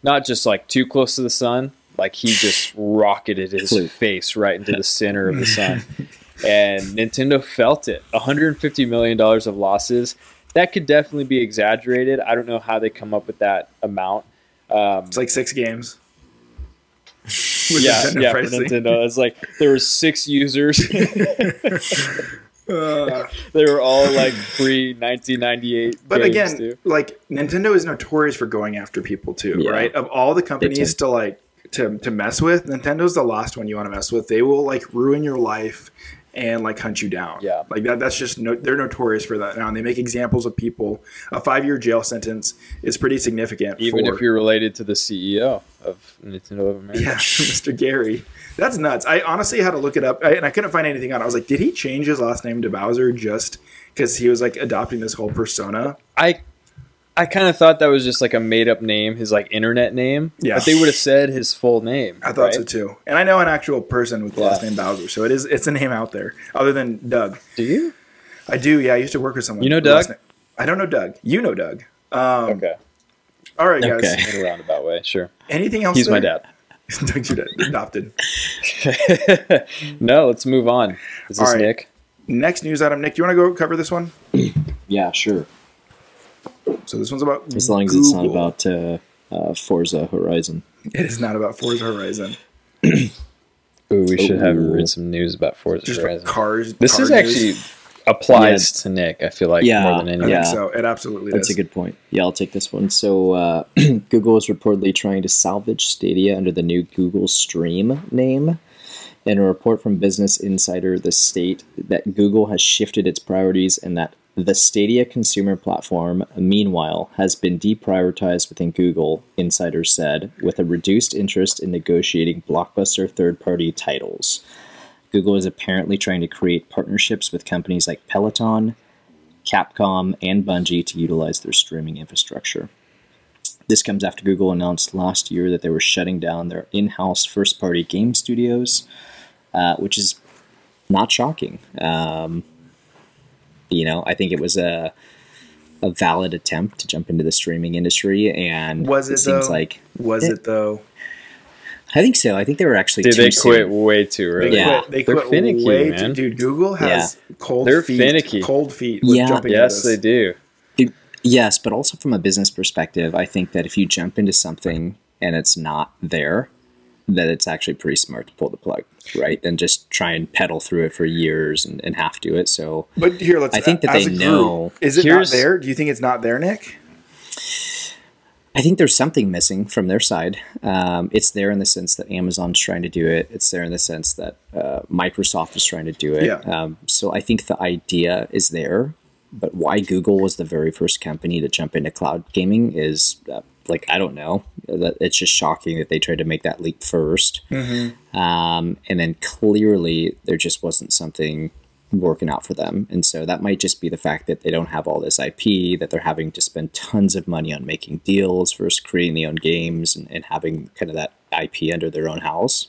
Speaker 3: not just like too close to the sun, like he just rocketed his
Speaker 2: Flew.
Speaker 3: face right into the center of the sun. and Nintendo felt it. 150 million dollars of losses. That could definitely be exaggerated. I don't know how they come up with that amount. Um,
Speaker 1: It's like six games.
Speaker 3: Yeah,
Speaker 1: Nintendo
Speaker 3: yeah, for. Nintendo. It's like there were six users.
Speaker 1: Uh,
Speaker 3: they were all like pre 1998.
Speaker 1: but again,
Speaker 3: too.
Speaker 1: like Nintendo is notorious for going after people too,
Speaker 2: Yeah.
Speaker 1: right? Of all the companies to like to to mess with, Nintendo's the last one you want to mess with. They will like ruin your life and like hunt you down.
Speaker 3: Yeah.
Speaker 1: like that. That's just no, they're notorious for that now. And they make examples of people. A five year jail sentence is pretty significant.
Speaker 3: even
Speaker 1: for,
Speaker 3: if you're related to the CEO of Nintendo of America.
Speaker 1: Yeah, Mr. Gary. That's nuts. I honestly had to look it up, I, and I couldn't find anything on. it. I was like, did he change his last name to Bowser just because he was like adopting this whole persona?
Speaker 3: I I kind of thought that was just like a made up name, his like internet name.
Speaker 1: Yeah.
Speaker 3: But they would have said his full name.
Speaker 1: I thought so too. And I know an actual person with the last name Bowser, so it is it's a name out there. Other than Doug,
Speaker 3: Do you?
Speaker 1: I do. Yeah, I used to work with someone.
Speaker 3: You know
Speaker 1: with the last
Speaker 3: Doug?
Speaker 1: I don't know Doug. You know Doug. Um,
Speaker 3: Okay.
Speaker 1: All right, guys.
Speaker 2: Okay.
Speaker 3: In a roundabout way, sure.
Speaker 1: Anything else?
Speaker 3: He's my
Speaker 1: there?
Speaker 3: dad.
Speaker 1: Doug's your dad. Adopted.
Speaker 3: no, let's move on. Is this
Speaker 1: All right.
Speaker 3: Nick?
Speaker 1: Next news item. Nick, do you want to go cover this one?
Speaker 2: Yeah, sure.
Speaker 1: So this one's about
Speaker 2: As long as it's not about uh, uh, Forza Horizon.
Speaker 1: It is not about Forza Horizon.
Speaker 3: Ooh, we should have read some news about Forza
Speaker 1: Just
Speaker 3: Horizon.
Speaker 1: cars.
Speaker 3: This
Speaker 1: car
Speaker 3: is
Speaker 1: news.
Speaker 3: actually applies to Nick. I feel like
Speaker 2: Yeah,
Speaker 3: more than
Speaker 1: I
Speaker 3: anything.
Speaker 2: yeah.
Speaker 1: so. It absolutely
Speaker 2: That's
Speaker 1: does.
Speaker 2: a good point. Yeah, I'll take this one. So, uh, Google is reportedly trying to salvage Stadia under the new Google Stream name. In a report from Business Insider, the state that Google has shifted its priorities and that the Stadia consumer platform, meanwhile, has been deprioritized within Google, insiders said, with a reduced interest in negotiating blockbuster third party titles. Google is apparently trying to create partnerships with companies like Peloton, Capcom, and Bungie to utilize their streaming infrastructure. This comes after Google announced last year that they were shutting down their in house first party game studios, uh, which is not shocking. Um, you know, I think it was a, a valid attempt to jump into the streaming industry, and
Speaker 1: Was it,
Speaker 2: seems
Speaker 1: though?
Speaker 2: like
Speaker 1: Was
Speaker 2: Yeah.
Speaker 1: it though?
Speaker 2: I think so. I think they were actually
Speaker 3: Did
Speaker 2: too
Speaker 3: they quit
Speaker 2: soon.
Speaker 3: way too
Speaker 1: They
Speaker 3: early?
Speaker 2: Yeah.
Speaker 1: quit. They
Speaker 3: They're
Speaker 1: quit
Speaker 3: finicky,
Speaker 1: way
Speaker 3: man.
Speaker 1: too. Dude, Google has cold
Speaker 3: They're
Speaker 1: feet.
Speaker 3: finicky.
Speaker 1: Cold feet. With
Speaker 2: Yeah.
Speaker 1: jumping
Speaker 3: Yes, they
Speaker 1: this.
Speaker 3: do.
Speaker 2: Yes, but also from a business perspective, I think that if you jump into something and it's not there, that it's actually pretty smart to pull the plug, right? Than just try and pedal through it for years and, and half do it. So
Speaker 1: But here, let's.
Speaker 2: I think that
Speaker 1: as
Speaker 2: they
Speaker 1: group,
Speaker 2: know-
Speaker 1: Is it not there? Do you think it's not there, Nick?
Speaker 2: I think there's something missing from their side. Um, it's there in the sense that Amazon's trying to do it. It's there in the sense that uh, Microsoft is trying to do it.
Speaker 1: Yeah.
Speaker 2: Um, so I think the idea is there, but why Google was the very first company to jump into cloud gaming is uh, like I don't know. It's just shocking that they tried to make that leap 1st um, and then clearly there just wasn't something working out for them. And so that might just be the fact that they don't have all this IP, that they're having to spend tons of money on making deals versus creating their own games and, and having kind of that IP under their own house.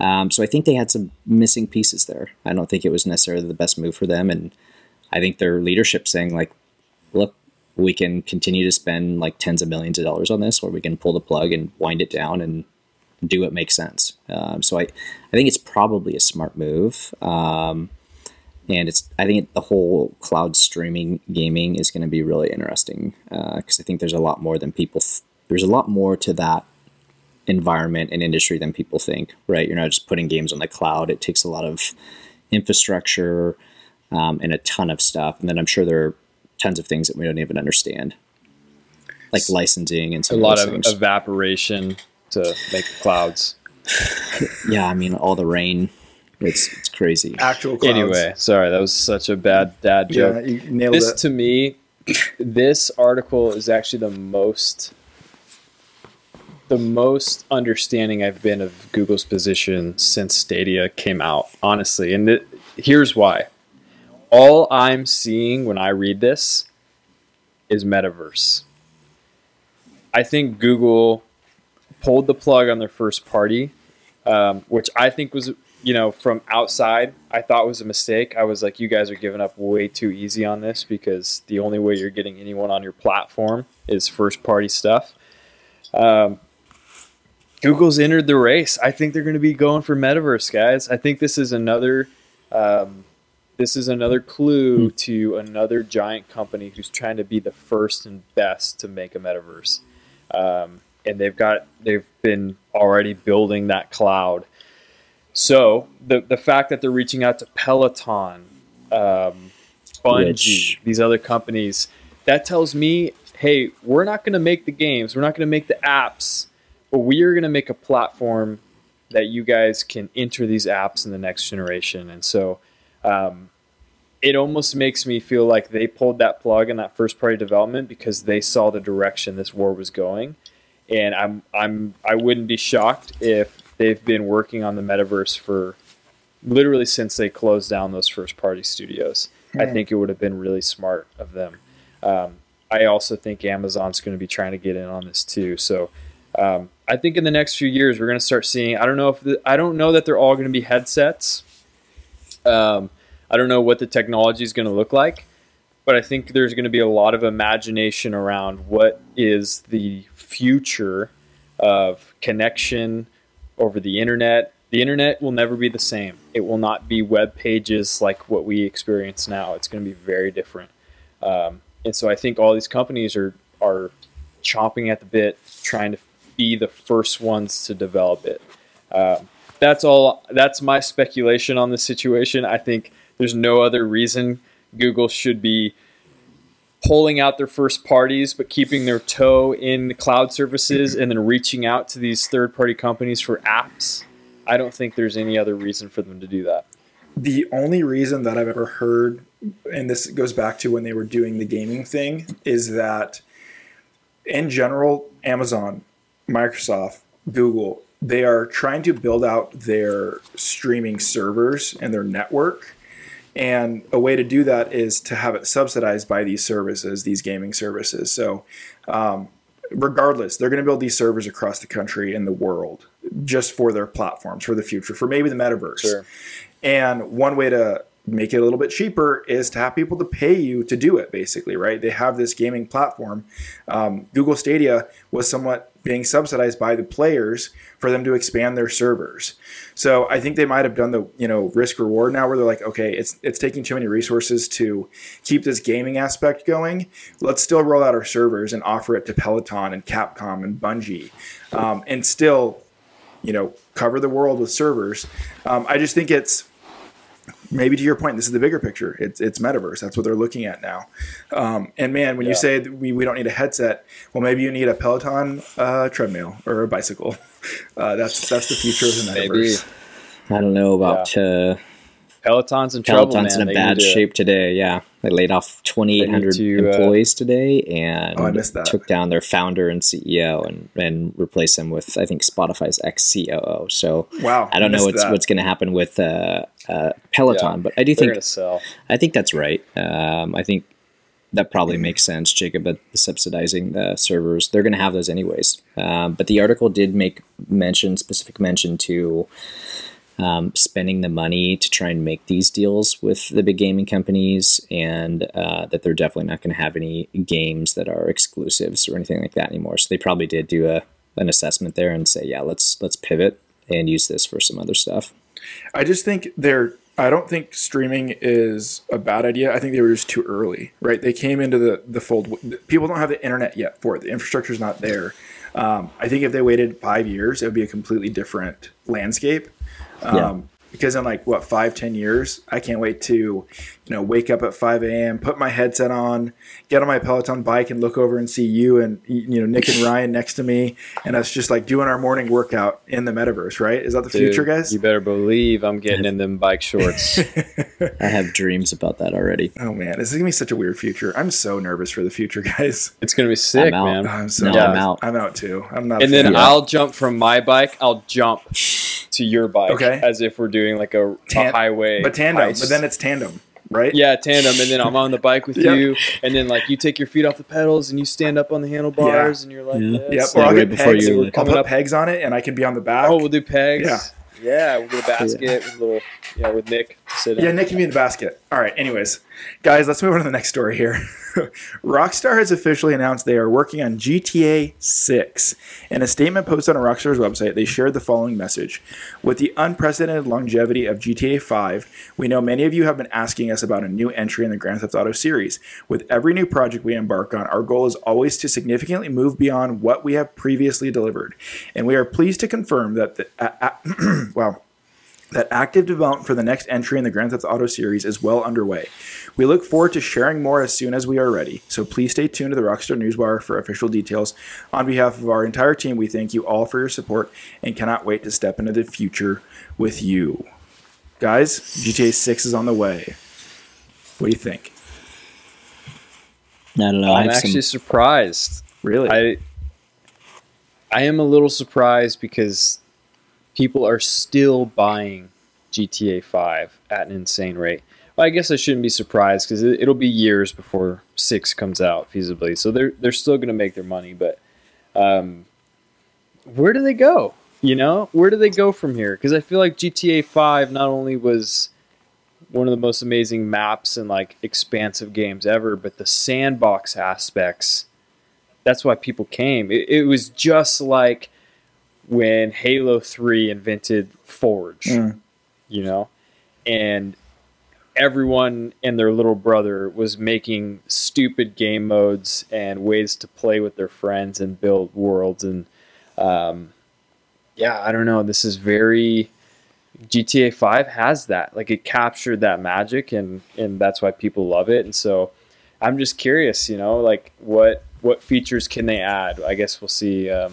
Speaker 2: Um, so I think they had some missing pieces there. I don't think it was necessarily the best move for them. And I think their leadership saying, like, we can continue to spend like tens of millions of dollars on this, or we can pull the plug and wind it down and do what makes sense. Um, so I, I think it's probably a smart move. Um, and it's I think the whole cloud streaming gaming is going to be really interesting because I think there's a lot more than people. Th- there's a lot more to that environment and industry than people think. Right? You're not just putting games on the cloud. It takes a lot of infrastructure um, and a ton of stuff. And then I'm sure there are tons of things that we don't even understand, like licensing and
Speaker 3: so
Speaker 2: A
Speaker 3: lot
Speaker 2: of
Speaker 3: of evaporation to make clouds.
Speaker 2: yeah, I mean all the rain. It's it's crazy.
Speaker 1: Actual clouds.
Speaker 3: Anyway, sorry, that was such a bad dad joke.
Speaker 1: yeah, you nailed
Speaker 3: this
Speaker 1: it.
Speaker 3: to me, this article is actually the most the most understanding I've been of Google's position since Stadia came out, honestly. And th- here's why. All I'm seeing when I read this is metaverse. I think Google pulled the plug on their first party, um, which I think was, you know, from outside, I thought was a mistake. I was like, you guys are giving up way too easy on this because the only way you're getting anyone on your platform is first party stuff. Um, Google's entered the race. I think they're going to be going for metaverse, guys. I think this is another. Um, this is another clue to another giant company who's trying to be the first and best to make a metaverse um, and they've got they've been already building that cloud. So the the fact that they're reaching out to Peloton, um, Bungie,
Speaker 2: Which-
Speaker 3: these other companies, that tells me, hey, we're not going to make the games, we're not going to make the apps, but we are going to make a platform that you guys can enter these apps in the next generation. And so. Um, it almost makes me feel like they pulled that plug in that first party development because they saw the direction this war was going and i'm i'm i wouldn't be shocked if they've been working on the metaverse for literally since they closed down those first party studios i think it would have been really smart of them um, I also think Amazon's going to be trying to get in on this too. So um, I think in the next few years we're going to start seeing. I don't know if the, I don't know that they're all going to be headsets. Um, I don't know what the technology is going to look like, but I think there's going to be a lot of imagination around what is the future of connection over the internet. The internet will never be the same. It will not be web pages like what we experience now. It's going to be very different. Um, and so I think all these companies are are chomping at the bit, trying to be the first ones to develop it. Um, that's all. That's my speculation on the situation. I think there's no other reason Google should be pulling out their first parties, but keeping their toe in the cloud services and then reaching out to these third party companies for apps. I don't think there's any other reason for them to do that.
Speaker 1: The only reason that I've ever heard, and this goes back to when they were doing the gaming thing, is that in general, Amazon, Microsoft, Google, they are trying to build out their streaming servers and their network. And a way to do that is to have it subsidized by these services, these gaming services. So, um, regardless, they're going to build these servers across the country and the world just for their platforms for the future, for maybe the metaverse.
Speaker 3: Sure.
Speaker 1: And one way to make it a little bit cheaper is to have people to pay you to do it, basically, right? They have this gaming platform. Um, Google Stadia was somewhat being subsidized by the players for them to expand their servers. So I think they might have done the you know risk reward now, where they're like, okay, it's it's taking too many resources to keep this gaming aspect going. Let's still roll out our servers and offer it to Peloton and Capcom and Bungie, um, and still, you know, cover the world with servers. Um, I just think it's maybe to your point, this is the bigger picture. It's it's metaverse. That's what they're looking at now. Um, and man, when
Speaker 3: Yeah.
Speaker 1: you say that we, we don't need a headset, well, maybe you need a Peloton uh, treadmill or a bicycle. Uh, that's that's the future of the
Speaker 3: Maybe.
Speaker 1: metaverse.
Speaker 2: I don't know about uh,
Speaker 3: Peloton's in trouble,
Speaker 2: Peloton's
Speaker 3: man.
Speaker 2: in
Speaker 3: They
Speaker 2: a bad shape today. Yeah, they laid off 2,800
Speaker 3: They need to, uh,
Speaker 2: employees today and
Speaker 1: Oh, I that.
Speaker 2: took down their founder and CEO and and replaced them with I think Spotify's ex COO. So
Speaker 1: Wow,
Speaker 2: I don't know what's
Speaker 1: that.
Speaker 2: what's going to happen with uh, uh, Peloton,
Speaker 3: Yeah,
Speaker 2: but I do think
Speaker 3: going sell.
Speaker 2: I think that's right. Um, I think that probably makes sense, Jacob, but subsidizing the servers. They're going to have those anyways. Um, but the article did make mention, specific mention to um, spending the money to try and make these deals with the big gaming companies, and uh, that they're definitely not going to have any games that are exclusives or anything like that anymore. So they probably did do a an assessment there and say, yeah, let's let's pivot and use this for some other stuff.
Speaker 1: I just think they're. I don't think streaming is a bad idea. I think they were just too early, right? They came into the the fold. People don't have the internet yet for it. The infrastructure's not there. Um, I think if they waited five years, it would be a completely different landscape. Um,
Speaker 2: Yeah.
Speaker 1: Because in like what five, ten years, I can't wait to, you know, wake up at five a.m., put my headset on, get on my Peloton bike, and look over and see you and you know Nick and Ryan next to me, and us just like doing our morning workout in the metaverse. Right? Is that the
Speaker 3: Dude,
Speaker 1: future, guys?
Speaker 3: You better believe I'm getting in them bike shorts.
Speaker 2: I have dreams about that already.
Speaker 1: Oh man, this is gonna be such a weird future. I'm so nervous for the future, guys.
Speaker 3: it's going to be sick,
Speaker 2: out.
Speaker 3: man.
Speaker 1: I'm so
Speaker 2: No, I'm out.
Speaker 1: I'm out too. I'm not.
Speaker 3: and then
Speaker 1: fan.
Speaker 3: I'll jump from my bike. I'll jump to your bike,
Speaker 1: Okay.
Speaker 3: as if we're doing like a,
Speaker 1: Tan-
Speaker 3: a highway.
Speaker 1: but tandem.
Speaker 3: heist.
Speaker 1: But then it's tandem, right?
Speaker 3: yeah, tandem, and then I'm on the bike with
Speaker 1: Yep.
Speaker 3: you, and then like you take your feet off the pedals and you stand up on the handlebars, and you're like,
Speaker 2: Yeah.
Speaker 3: this.
Speaker 1: Yep.
Speaker 2: So
Speaker 1: Or I'll
Speaker 2: right
Speaker 1: get
Speaker 2: before
Speaker 1: pegs.
Speaker 2: you-
Speaker 1: I'll put
Speaker 3: up-
Speaker 1: pegs on it, and I can be on the back.
Speaker 3: Oh, we'll do pegs.
Speaker 1: Yeah.
Speaker 3: Yeah, we'll get a basket with a little, yeah, with Nick to sit
Speaker 1: Yeah. Nick can be in the basket. All right. Anyways, guys, let's move on to the next story here. Rockstar has officially announced they are working on GTA 6. In a statement posted on Rockstar's website, they shared the following message With the unprecedented longevity of GTA 5, we know many of you have been asking us about a new entry in the Grand Theft Auto series. With every new project we embark on, our goal is always to significantly move beyond what we have previously delivered. And we are pleased to confirm that the. Uh, uh, wow that active development for the next entry in the Grand Theft Auto series is well underway. We look forward to sharing more as soon as we are ready. So please stay tuned to the Rockstar Newswire for official details. On behalf of our entire team, we thank you all for your support and cannot wait to step into the future with you. Guys, GTA 6 is on the way. What do you think?
Speaker 2: I don't know. I
Speaker 3: I'm actually
Speaker 2: some,
Speaker 3: surprised.
Speaker 1: Really?
Speaker 3: I I am a little surprised because people are still buying GTA 5 at an insane rate. Well, I guess I shouldn't be surprised because it, it'll be years before six comes out feasibly. So they're they're still going to make their money, but um, where do they go? You know, where do they go from here? Because I feel like GTA Five not only was one of the most amazing maps and like expansive games ever, but the sandbox aspects. That's why people came. It, it was just like when Halo Three invented Forge,
Speaker 1: Mm.
Speaker 3: you know, and everyone and their little brother was making stupid game modes and ways to play with their friends and build worlds and um, yeah i don't know. This is very gta 5 has that. Like it captured that magic and and that's why people love it. And so i'm just curious you know like what what features can they add? I guess we'll see um,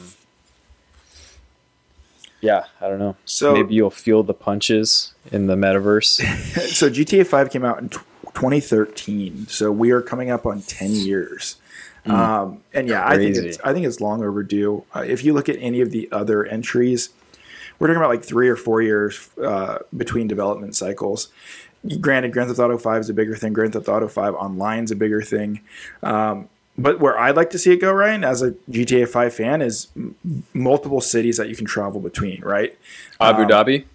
Speaker 3: yeah i don't know
Speaker 1: So
Speaker 3: maybe you'll feel the punches in the metaverse
Speaker 1: so GTA 5 came out in tw 2013. So we are coming up on 10 years. Um, and yeah, I think it's I think it's long overdue. Uh, if you look at any of the other entries, we're talking about like three or four years uh, between development cycles. Granted, Grand Theft Auto 5 is a bigger thing. Grand Theft Auto 5 Online is a bigger thing. Um, but where I'd like to see it go, Ryan, as a GTA 5 fan, is m- multiple cities that you can travel between. Right?
Speaker 3: abu
Speaker 1: Um,
Speaker 3: dhabi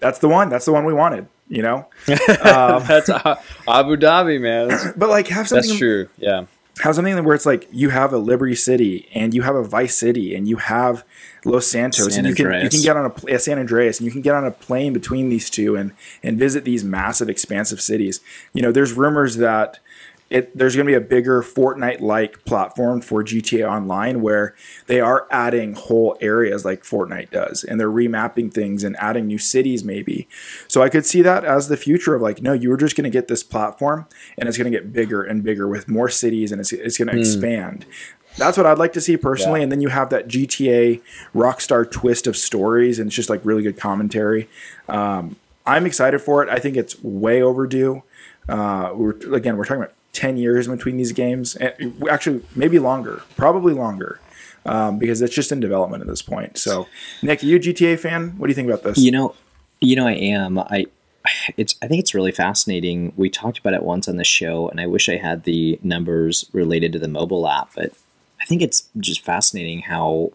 Speaker 1: That's the one. That's the one we wanted. You know.
Speaker 3: Um, that's A- Abu Dhabi, man. That's,
Speaker 1: But like have something
Speaker 3: that's true. Yeah.
Speaker 1: have something where it's like you have a Liberty City and you have a Vice City and you have Los Santos
Speaker 2: San
Speaker 1: and you can you can get on a yeah, uh, San Andreas and you can get on a plane between these two and and visit these massive expansive cities. You know, there's rumors that it there's going to be a bigger Fortnite like platform for GTA Online where they are adding whole areas like Fortnite does and they're remapping things and adding new cities maybe. So I could see that as the future of like no, you were just going to get this platform and it's going to get bigger and bigger with more cities and it's it's going to expand. That's what I'd like to see personally.
Speaker 3: Yeah.
Speaker 1: And then you have that GTA Rockstar twist of stories, and it's just like really good commentary. Um, I'm excited for it. I think it's way overdue. Uh, we're again, we're talking about 10 years between these games, and actually maybe longer, probably longer, um, because it's just in development at this point. So, Nick, are you a GTA fan? What do you think about this?
Speaker 2: You know, you know, I am. I, it's. I think it's really fascinating. We talked about it once on the show, and I wish I had the numbers related to the mobile app, but I think it's just fascinating how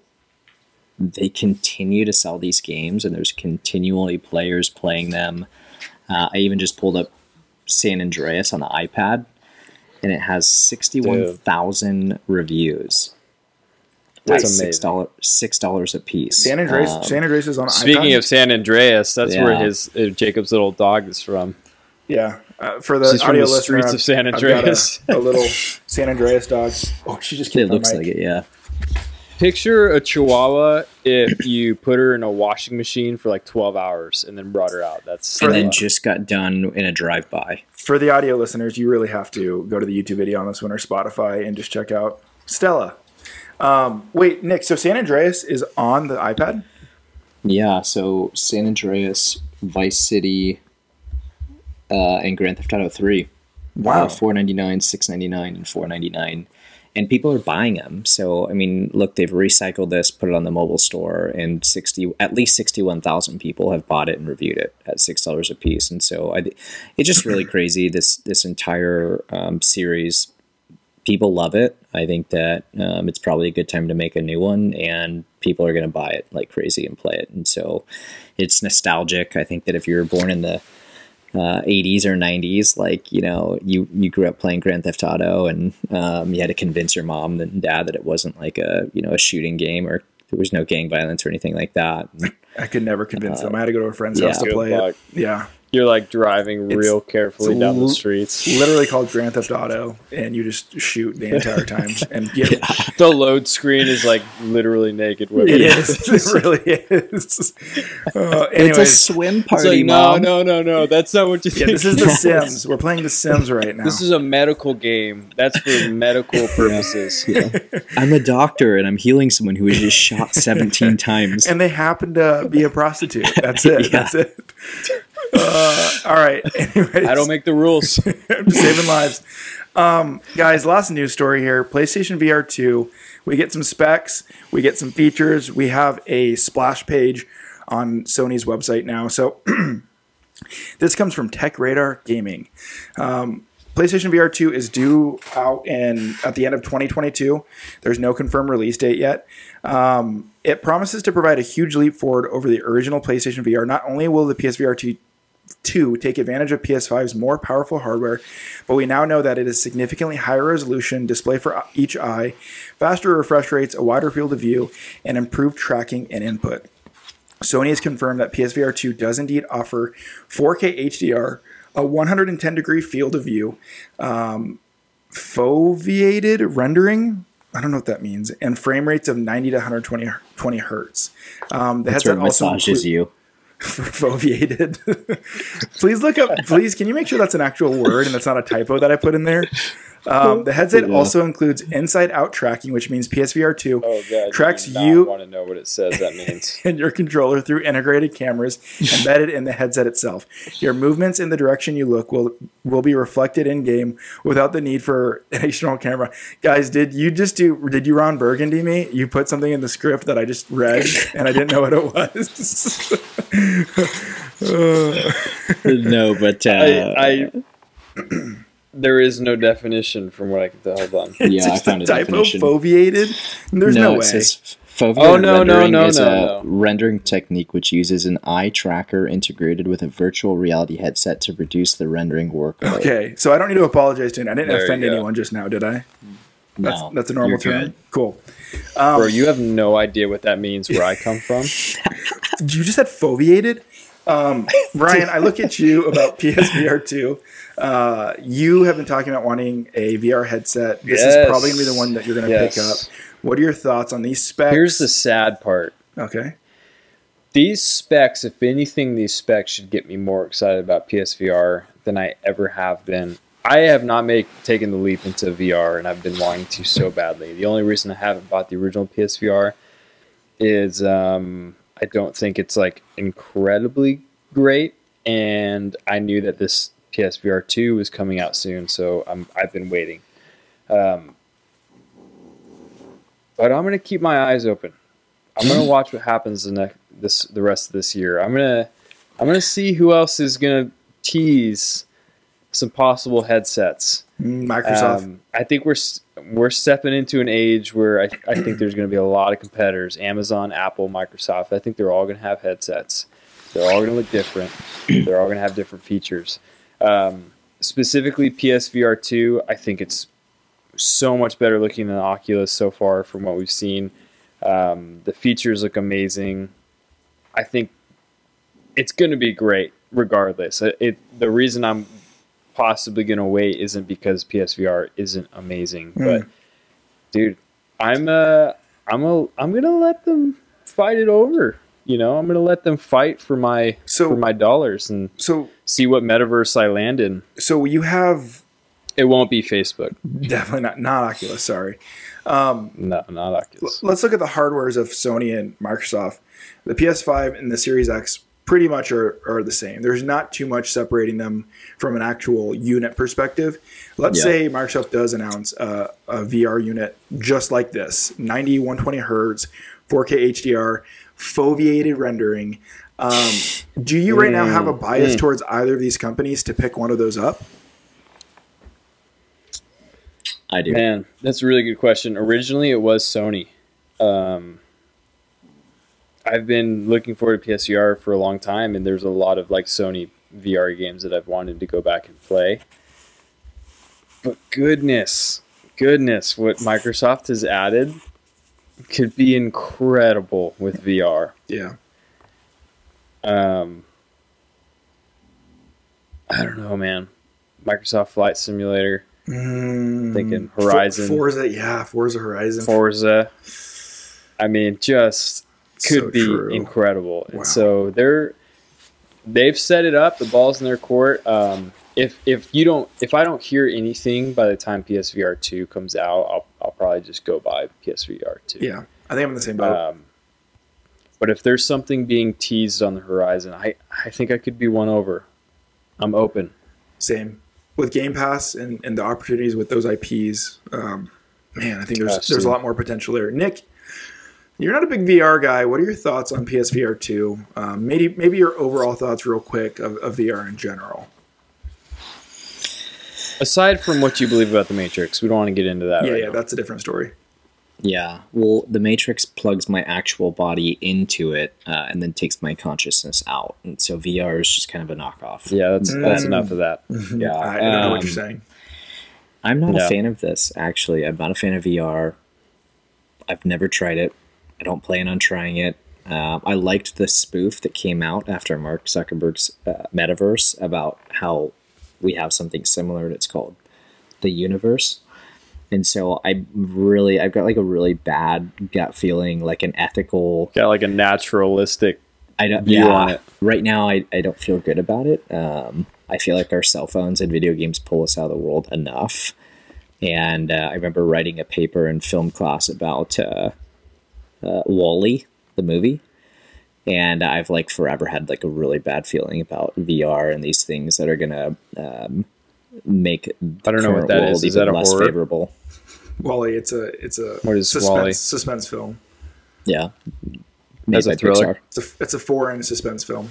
Speaker 2: they continue to sell these games, and there's continually players playing them. Uh, I even just pulled up San Andreas on the iPad, and it has sixty-one thousand reviews.
Speaker 3: That's
Speaker 2: At six
Speaker 3: amazing.
Speaker 2: dollars six dollars a piece.
Speaker 1: San Andreas,
Speaker 2: Um,
Speaker 1: San Andreas is on.
Speaker 3: Speaking
Speaker 1: iPad?
Speaker 3: of San Andreas, that's where his uh, Jacob's little dog is from.
Speaker 1: yeah, uh, for the
Speaker 3: She's from
Speaker 1: audio
Speaker 3: the
Speaker 1: listener,
Speaker 3: streets
Speaker 1: I've-
Speaker 3: of San Andreas.
Speaker 1: a, a little San Andreas dog. Oh, she just
Speaker 2: It looks
Speaker 1: mic.
Speaker 2: like it, yeah.
Speaker 3: Picture a Chihuahua if you put her in a washing machine for like 12 hours and then brought her out. That's
Speaker 2: and then just got done in a drive-by.
Speaker 1: for the audio listeners, you really have to go to the YouTube video on this one or Spotify and just check out Stella. Um, wait, Nick. So San Andreas is on the iPad.
Speaker 2: Yeah, so San Andreas, Vice City, uh, and Grand Theft Auto Three.
Speaker 1: Wow.
Speaker 2: uh, four ninety nine, six ninety nine, and four ninety nine, and people are buying them. So I mean, look, they've recycled this, put it on the mobile store, and sixty at least sixty one thousand people have bought it and reviewed it at six dollars a piece. And so I, it's just really crazy. This this entire um, series, people love it. I think that um, it's probably a good time to make a new one, and people are going to buy it like crazy and play it. And so it's nostalgic. I think that if you were born in the uh, 80s or 90s like you know you you grew up playing grand theft auto and um, you had to convince your mom and dad that it wasn't like a you know a shooting game or there was no gang violence or anything like that
Speaker 1: I could never convince them. I had to go to a friend's
Speaker 2: yeah.
Speaker 1: house to play it. Yeah,
Speaker 3: You're like driving
Speaker 1: It's-
Speaker 3: real carefully
Speaker 1: it's
Speaker 3: down the streets.
Speaker 1: literally called Grand Theft Auto, and you just shoot the entire time and get.
Speaker 3: The load screen is like literally naked women.
Speaker 1: It is. It really is. Uh,
Speaker 2: it's a swim party
Speaker 3: like, no,
Speaker 2: mom
Speaker 3: no, no, no. That's not what you
Speaker 1: yeah,
Speaker 3: think.
Speaker 1: this is The Sims. We're playing The Sims right now.
Speaker 3: This is a medical game. That's for medical purposes.
Speaker 2: i'm a doctor and i'm healing someone who was just shot 17 times
Speaker 1: and they happen to be a prostitute. That's it.
Speaker 2: Yeah.
Speaker 1: That's it. Uh, all right. Anyways,
Speaker 3: I don't make the rules.
Speaker 1: I'm just saving lives. Um, guys, last news story here. PlayStation VR 2. We get some specs. We get some features. We have a splash page on Sony's website now. So This comes from Tech Radar Gaming. Um, PlayStation VR 2 is due out in at the end of 2022. There's no confirmed release date yet. Um, it promises to provide a huge leap forward over the original PlayStation VR. Not only will the PSVR 2 2 take advantage of PS5's more powerful hardware, but we now know that it is significantly higher resolution, display for each eye, faster refresh rates, a wider field of view, and improved tracking and input. Sony has confirmed that PSVR 2 does indeed offer 4K HDR, a 110 degree field of view, um, foveated rendering. I don't know what that means, and frame rates of 90 to 120 20 hertz. Um, the
Speaker 2: That's
Speaker 1: headset
Speaker 2: where
Speaker 1: also include-
Speaker 2: you.
Speaker 1: foveated. please look up. Please, can you make sure that's an actual word and that's not a typo that I put in there? Um, the headset
Speaker 2: Yeah.
Speaker 1: also includes inside-out tracking, which means PSVR 2
Speaker 3: Oh god,
Speaker 1: tracks
Speaker 3: you.
Speaker 1: you
Speaker 3: want to know what it says. That means.
Speaker 1: and your controller through integrated cameras embedded in the headset itself. Your movements in the direction you look will will be reflected in game without the need for an external camera. Guys, did you just do? Did you Ron Burgundy me? You put something in the script that I just read and I didn't know what it was.
Speaker 2: no, but uh,
Speaker 3: I, I there is no definition from what I can tell. Hold on.
Speaker 2: Yeah,
Speaker 1: It's
Speaker 2: I
Speaker 1: just
Speaker 2: found a
Speaker 1: typo
Speaker 2: definition.
Speaker 1: foveated. There's no,
Speaker 2: it
Speaker 1: way.
Speaker 2: says foveated
Speaker 3: Oh, no, no,
Speaker 2: rendering
Speaker 3: no,
Speaker 2: is
Speaker 3: no,
Speaker 2: a
Speaker 3: no.
Speaker 2: rendering technique which uses an eye tracker integrated with a virtual reality headset to reduce the rendering workload.
Speaker 1: Okay, so I don't need to apologize to you. I didn't
Speaker 3: There you
Speaker 1: offend
Speaker 3: go.
Speaker 1: anyone just now, did I? That's
Speaker 2: No,
Speaker 1: that's a normal term.
Speaker 2: good.
Speaker 1: Cool. Um,
Speaker 3: Bro, you have no idea what that means where I come from.
Speaker 1: you just said foveated. Um, Brian, I look at you about PSVR two. Uh, you have been talking about wanting a VR headset. This is probably gonna be the one that you're gonna pick up. What are your thoughts on these specs?
Speaker 3: Here's the sad part.
Speaker 1: okay.
Speaker 3: These specs, if anything, these specs should get me more excited about PSVR than I ever have been. I have not made taken the leap into VR, and I've been wanting to so badly. The only reason I haven't bought the original PSVR is um, I don't think it's like incredibly great, and I knew that this PSVR two was coming out soon, so I'm, I've been waiting. Um, but I'm gonna keep my eyes open. I'm gonna watch what happens the next this the rest of this year. I'm gonna I'm gonna see who else is gonna tease some possible headsets.
Speaker 1: Mm, Microsoft.
Speaker 3: Um, I think we're we're stepping into an age where I, I think there's going to be a lot of competitors: Amazon, Apple, Microsoft. I think they're all going to have headsets. They're all going to look different. They're all going to have different features. Um, specifically, PSVR two. I think it's so much better looking than Oculus so far from what we've seen. Um, the features look amazing. I think it's going to be great regardless. It, it the reason I'm possibly going to wait isn't because PSVR isn't amazing, but dude, I'm uh I'm a I'm going to let them fight it over. You know, I'm going to let them fight for my
Speaker 1: So-
Speaker 3: for my dollars and
Speaker 1: so
Speaker 3: see what metaverse I land in.
Speaker 1: so you have
Speaker 3: It won't be Facebook.
Speaker 1: definitely not not Oculus. Sorry. Um,
Speaker 3: No, not Oculus.
Speaker 1: let's look at the hardwares of Sony and Microsoft. The PS5 and the Series X pretty much are, are the same. There's not too much separating them from an actual unit perspective. Let's
Speaker 2: Yeah.
Speaker 1: say Microsoft does announce a, a VR unit just like this 90, 120 hertz, 4K HDR, foveated rendering. Um, do you right now have a bias towards either of these companies to pick one of those up?
Speaker 2: I do.
Speaker 3: Man, that's a really good question. Originally, it was Sony. Um, I've been looking forward to PSVR for a long time, and there's a lot of like Sony VR games that I've wanted to go back and play. But goodness, goodness, what Microsoft has added could be incredible with VR.
Speaker 1: Yeah.
Speaker 3: Um, I don't know, man. Microsoft Flight Simulator,
Speaker 1: Mm,
Speaker 3: thinking Horizon.
Speaker 1: Forza, yeah, Forza Horizon.
Speaker 3: Forza. I mean, just could
Speaker 1: So
Speaker 3: be
Speaker 1: true.
Speaker 3: incredible.
Speaker 1: Wow.
Speaker 3: And so they're they've set it up. The ball's in their court. Um, if if you don't, if I don't hear anything by the time PSVR two comes out, I'll I'll probably just go buy PSVR two.
Speaker 1: Yeah, I think I'm in the same boat.
Speaker 3: Um, but if there's something being teased on the horizon, I I think I could be won over. I'm open.
Speaker 1: Same with Game Pass and, and the opportunities with those IPs. Um, man, I think there's there's a lot more potential there. Nick, You're not a big VR guy. What are your thoughts on PSVR two? Um, maybe maybe your overall thoughts, real quick, of, of VR in general.
Speaker 3: Aside from what you believe about the Matrix, we don't want to get into that.
Speaker 1: yeah,
Speaker 3: right
Speaker 1: yeah,
Speaker 3: now.
Speaker 1: that's a different story.
Speaker 2: Yeah. Well, the Matrix plugs my actual body into it uh, and then takes my consciousness out. And so VR is just kind of a knockoff.
Speaker 3: yeah. That's that's
Speaker 1: Mm.
Speaker 3: enough of that.
Speaker 2: Yeah.
Speaker 1: I, I don't know what you're
Speaker 2: um,
Speaker 1: saying.
Speaker 2: I'm not
Speaker 3: Yeah.
Speaker 2: a fan of this, actually. I'm not a fan of VR. I've never tried it. I don't plan on trying it. Um, I liked the spoof that came out after Mark Zuckerberg's uh, metaverse about how we have something similar and it's called the universe. And so I really, I've got like a really bad gut feeling, like an ethical
Speaker 3: Got like a naturalistic.
Speaker 2: I don't.
Speaker 3: view
Speaker 2: yeah,
Speaker 3: on it.
Speaker 2: right now I, I don't feel good about it. Um, I feel like our cell phones and video games pull us out of the world enough. And uh, I remember writing a paper in film class about uh, Wall-E, the movie, and I've like forever had like a really bad feeling about VR and these things that are gonna um, make the
Speaker 3: I don't know what that
Speaker 2: that
Speaker 3: is. Is that a
Speaker 2: less
Speaker 3: horror?
Speaker 2: favorable.
Speaker 1: Wall-E, it's a it's a
Speaker 3: What is
Speaker 1: suspense,
Speaker 3: Wall-E?
Speaker 1: suspense film.
Speaker 2: Yeah,
Speaker 3: As a thriller?
Speaker 2: Pixar.
Speaker 1: It's a it's a foreign suspense film.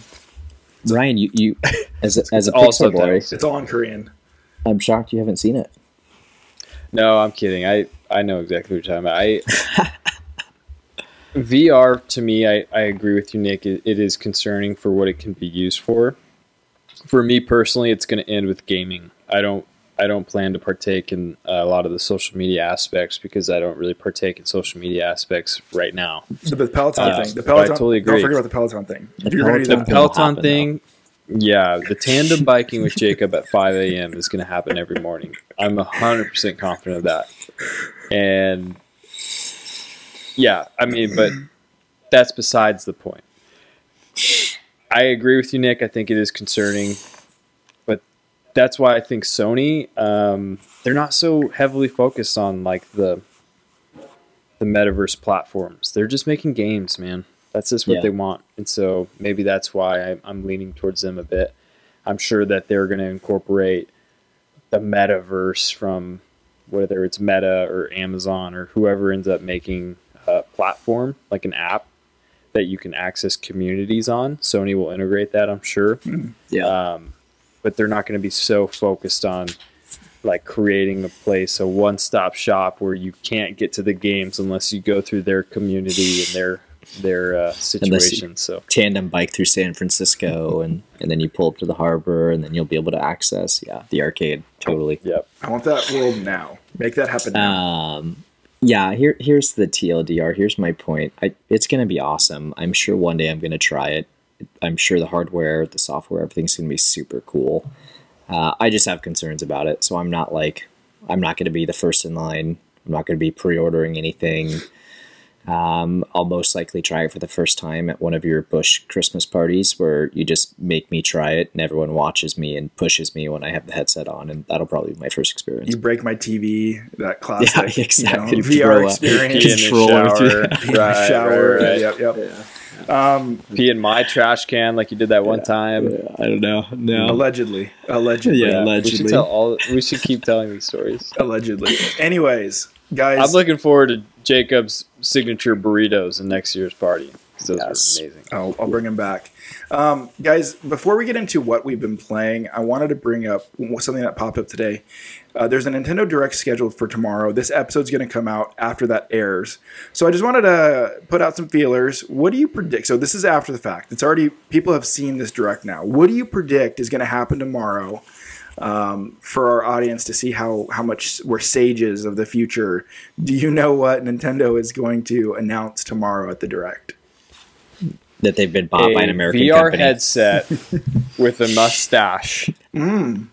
Speaker 2: Ryan, you, you as a, as a
Speaker 3: all
Speaker 2: Pixar boy.
Speaker 1: It's all in Korean.
Speaker 2: I'm shocked you haven't seen it.
Speaker 3: No, I'm kidding. I I know exactly what you're talking about. I VR to me, I, I agree with you, Nick. It, it is concerning for what it can be used for. For me personally, it's going to end with gaming. I don't I don't plan to partake in a lot of the social media aspects because I don't really partake in social media aspects right now.
Speaker 1: The, the Peloton
Speaker 3: Uh,
Speaker 1: thing. The
Speaker 3: but I
Speaker 1: Peloton.
Speaker 3: totally
Speaker 1: Don't forget about the Peloton thing.
Speaker 2: The
Speaker 1: You're gonna do
Speaker 2: Peloton.
Speaker 3: The Peloton
Speaker 2: happen,
Speaker 3: thing, yeah, the tandem biking with Jacob at 5 a.m. is going to happen every morning. I'm 100% confident of that. And yeah, I mean, but that's besides the point. I agree with you, Nick. I think it is concerning, but that's why I think Sony, um, they're not so heavily focused on like the the metaverse platforms. They're just making games, man. That's just what
Speaker 2: Yeah.
Speaker 3: they want, and so maybe that's why I, I'm leaning towards them a bit. I'm sure that they're going to incorporate the metaverse from whether it's Meta or Amazon or whoever ends up making a platform like an app that you can access communities on. Sony will integrate that, I'm sure.
Speaker 2: Yeah.
Speaker 3: Um, but they're not going to be so focused on like creating a place, a one-stop shop where you can't get to the games unless you go through their community and their their uh, situation. So
Speaker 2: tandem bike through San Francisco and and then you pull up to the harbor and then you'll be able to access yeah the arcade totally.
Speaker 3: yep.
Speaker 1: I want that world now. Make that happen now.
Speaker 2: Um, yeah, here here's the TLDR. Here's my point. I, it's gonna be awesome. I'm sure one day I'm gonna try it. I'm sure the hardware, the software, everything's gonna be super cool. Uh, I just have concerns about it, so I'm not like I'm not gonna be the first in line. I'm not gonna be pre-ordering anything. Um, I'll most likely try it for the first time at one of your Bush Christmas parties where you just make me try it and everyone watches me and pushes me when I have the headset on, and that'll probably be my first experience.
Speaker 1: you break my TV. That classic.
Speaker 2: Yeah, exactly.
Speaker 1: You know, VR experience.
Speaker 3: Pee in the
Speaker 2: Controller through-
Speaker 3: shower.
Speaker 1: Pee in the
Speaker 3: Right,
Speaker 1: shower.
Speaker 3: right, right.
Speaker 1: Yep, yep. Um,
Speaker 3: Pee in my trash can like you did that one time.
Speaker 2: I don't know. No.
Speaker 1: allegedly, allegedly,
Speaker 2: Yeah.
Speaker 3: We
Speaker 2: Allegedly.
Speaker 3: should tell all. We should keep telling these stories.
Speaker 1: allegedly. Anyways, guys,
Speaker 3: I'm looking forward to Jacob's signature burritos in next year's party. Those
Speaker 2: Yes.
Speaker 3: are amazing.
Speaker 1: I'll, I'll bring him back. Um, guys, before we get into what we've been playing, I wanted to bring up something that popped up today. Uh, there's a Nintendo Direct scheduled for tomorrow. This episode's going to come out after that airs. So I just wanted to put out some feelers. What do you predict? So this is after the fact. It's already, people have seen this Direct now. What do you predict is going to happen tomorrow? Um, for our audience to see how how much we're sages of the future. Do you know what Nintendo is going to announce tomorrow at the Direct?
Speaker 2: that they've been bought by an
Speaker 3: A
Speaker 2: American
Speaker 3: VR
Speaker 2: company.
Speaker 3: headset with a mustache.
Speaker 1: Mm.